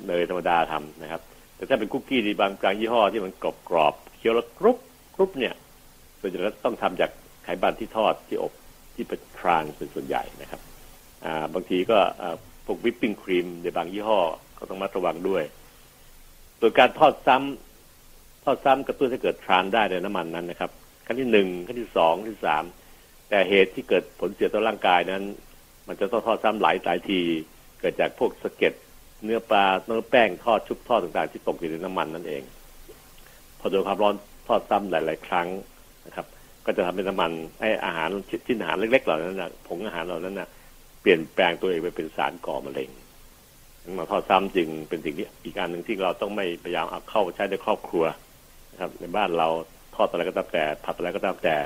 Speaker 2: เนยธรรมดาทำนะครับ แต่ถ้าเป็นคุกกี้ที่บางกลางยี่ห้อที่มันกรอบกรอบเคี้ยวแล้วกรุบกรุบเนี่ยส่วนใหญ่ต้องทำจากไขมันที่ทอดที่อบที่เป็นทรานเป็นส่วนใหญ่นะครับบางทีก็พวกวิปปิ้งครีมในบางยี่ห้อก็ต้องมาระวังด้วยโดยการทอดซ้ำทอดซ้ำกระตุ้นให้เกิดทรานได้ในน้ำมันนั้นนะครับขั้นที่หนึ่งขั้นที่สองขั้นที่สามแต่เหตุที่เกิดผลเสียต่อร่างกายนั้น มันจะต้องทอดซ้ำหลายหลายที เกิดจากพวกสะเก็ด เนื้อปลาเนื้อแป้งทอดชุบทอดต่างๆ ที่ตกอยู่ในน้ำมันนั่นเอง พอโดนความร้อนทอดซ้ำหลาย ๆ ครั้งนะครับ ก็จะทำให้น้ำมันให้อาหารชิ้นอาหารเล็กๆเหล่านั้นนะผงอาหารเหล่านั้นนะเปลี่ยนแปลงตัวเองไปเป็นสารก่อมะเร็งมาทอดซ้ำจึงเป็นสิ่งที่อีกการหนึ่งที่เราต้องไม่พยายามเอาเข้าใช้ในครอบครัวนะครับ ในบ้านเราทอดอะไรก็ตามแต่ผัดอะไรก็ตามแต่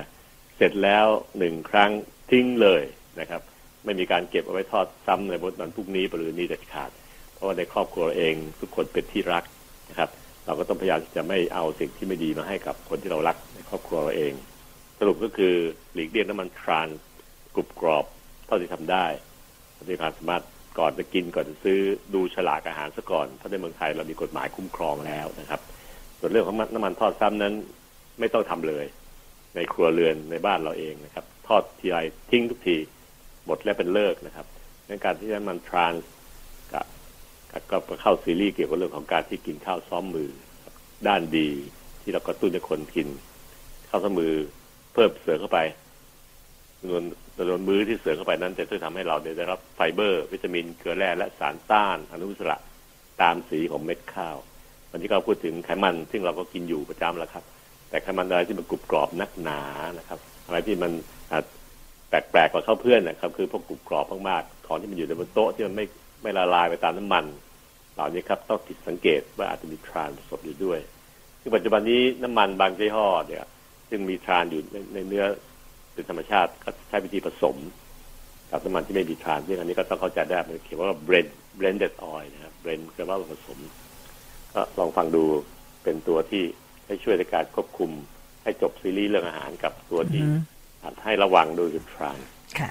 Speaker 2: เสร็จแล้วหนึ่งครั้งทิ้งเลยนะครับ ไม่มีการเก็บเอาไว้ทอดซ้ำในบนวันพรุ่งนี้หรือนี้เด็ดขาด เพราะว่าในครอบครัวเองทุกคนเป็นที่รักนะครับ เราก็ต้องพยายามที่จะไม่เอาสิ่งที่ไม่ดีมาให้กับคนที่เรารักในครอบครัวเราเอง สรุปก็คือหลีกเลี่ยงน้ำมันทรานกรุบกรอบเท่าที่ทำได้ที่ผ่านสามารถก่อนจะกินก่อนจะซื้อดูฉลากอาหารซะก่อนเพราะในเมืองไทยเรามีกฎหมายคุ้มครองแล้วนะครับ ส่วนเรื่องของน้ำมันทอดซ้ำนั้นไม่ต้องทำเลย ในครัวเรือนในบ้านเราเองนะครับ ทอดทีไรทิ้งทุกทีหมดแล้วเป็นเลิกนะครับในการที่น้ำมันทรานกับ ก็เข้าซีรีส์เกี่ยวกับเรื่องของการที่กินข้าวซ้อมมือ ด้านดี ที่เรากระตุ้นให้คนกิน ข้าวซ้อมมือเพิ่มเสริมเข้าไปจำนวนจำนวนมื้อที่เสริมเข้าไปนั้น จะช่วยทำให้เราได้รับไฟเบอร์ วิตามินเกลือแร่และสารต้าน อนุมูลอิสระตามสีของเม็ดข้าว วันที่เราพูดถึงไขมันซึ่งเราก็กินอยู่ประจำแล้วครับ แต่ไขมันอะไรที่มันกรุบกรอบนักหนานะครับ อะไรที่มันแปลกๆกว่าข้าวเพื่อนนะครับ คือพวกกรุบกรอบมากๆของที่มันอยู่ในบนโต๊ะที่มันไม่ไม่ละลายไปตามน้ำมัน เหล่านี้ครับต้องติดสังเกตว่าอาจจะมีทรานผสมอยู่ด้วยซึ่งปัจจุบันนี้น้ำมันบางยี่ห้อเนี่ย ซึ่งมีทรานอยู่ในเนื้อเป็นธรรมชาติก็ใช้วิธีผสม กับน้ำมันที่ไม่มีทรานซึ่งอันนี้ก็ต้องเข้าใจได้มันเขียนว่า blend blended oil นะครับ blend แปลว่าผสม ก็ลองฟังดูเป็นตัวที่ให้ช่วยในการควบคุมให้จบซีรีส์เรื่องอาหารกับตัวที่ให้ระวังโดยจุดทราน
Speaker 3: ค่ะ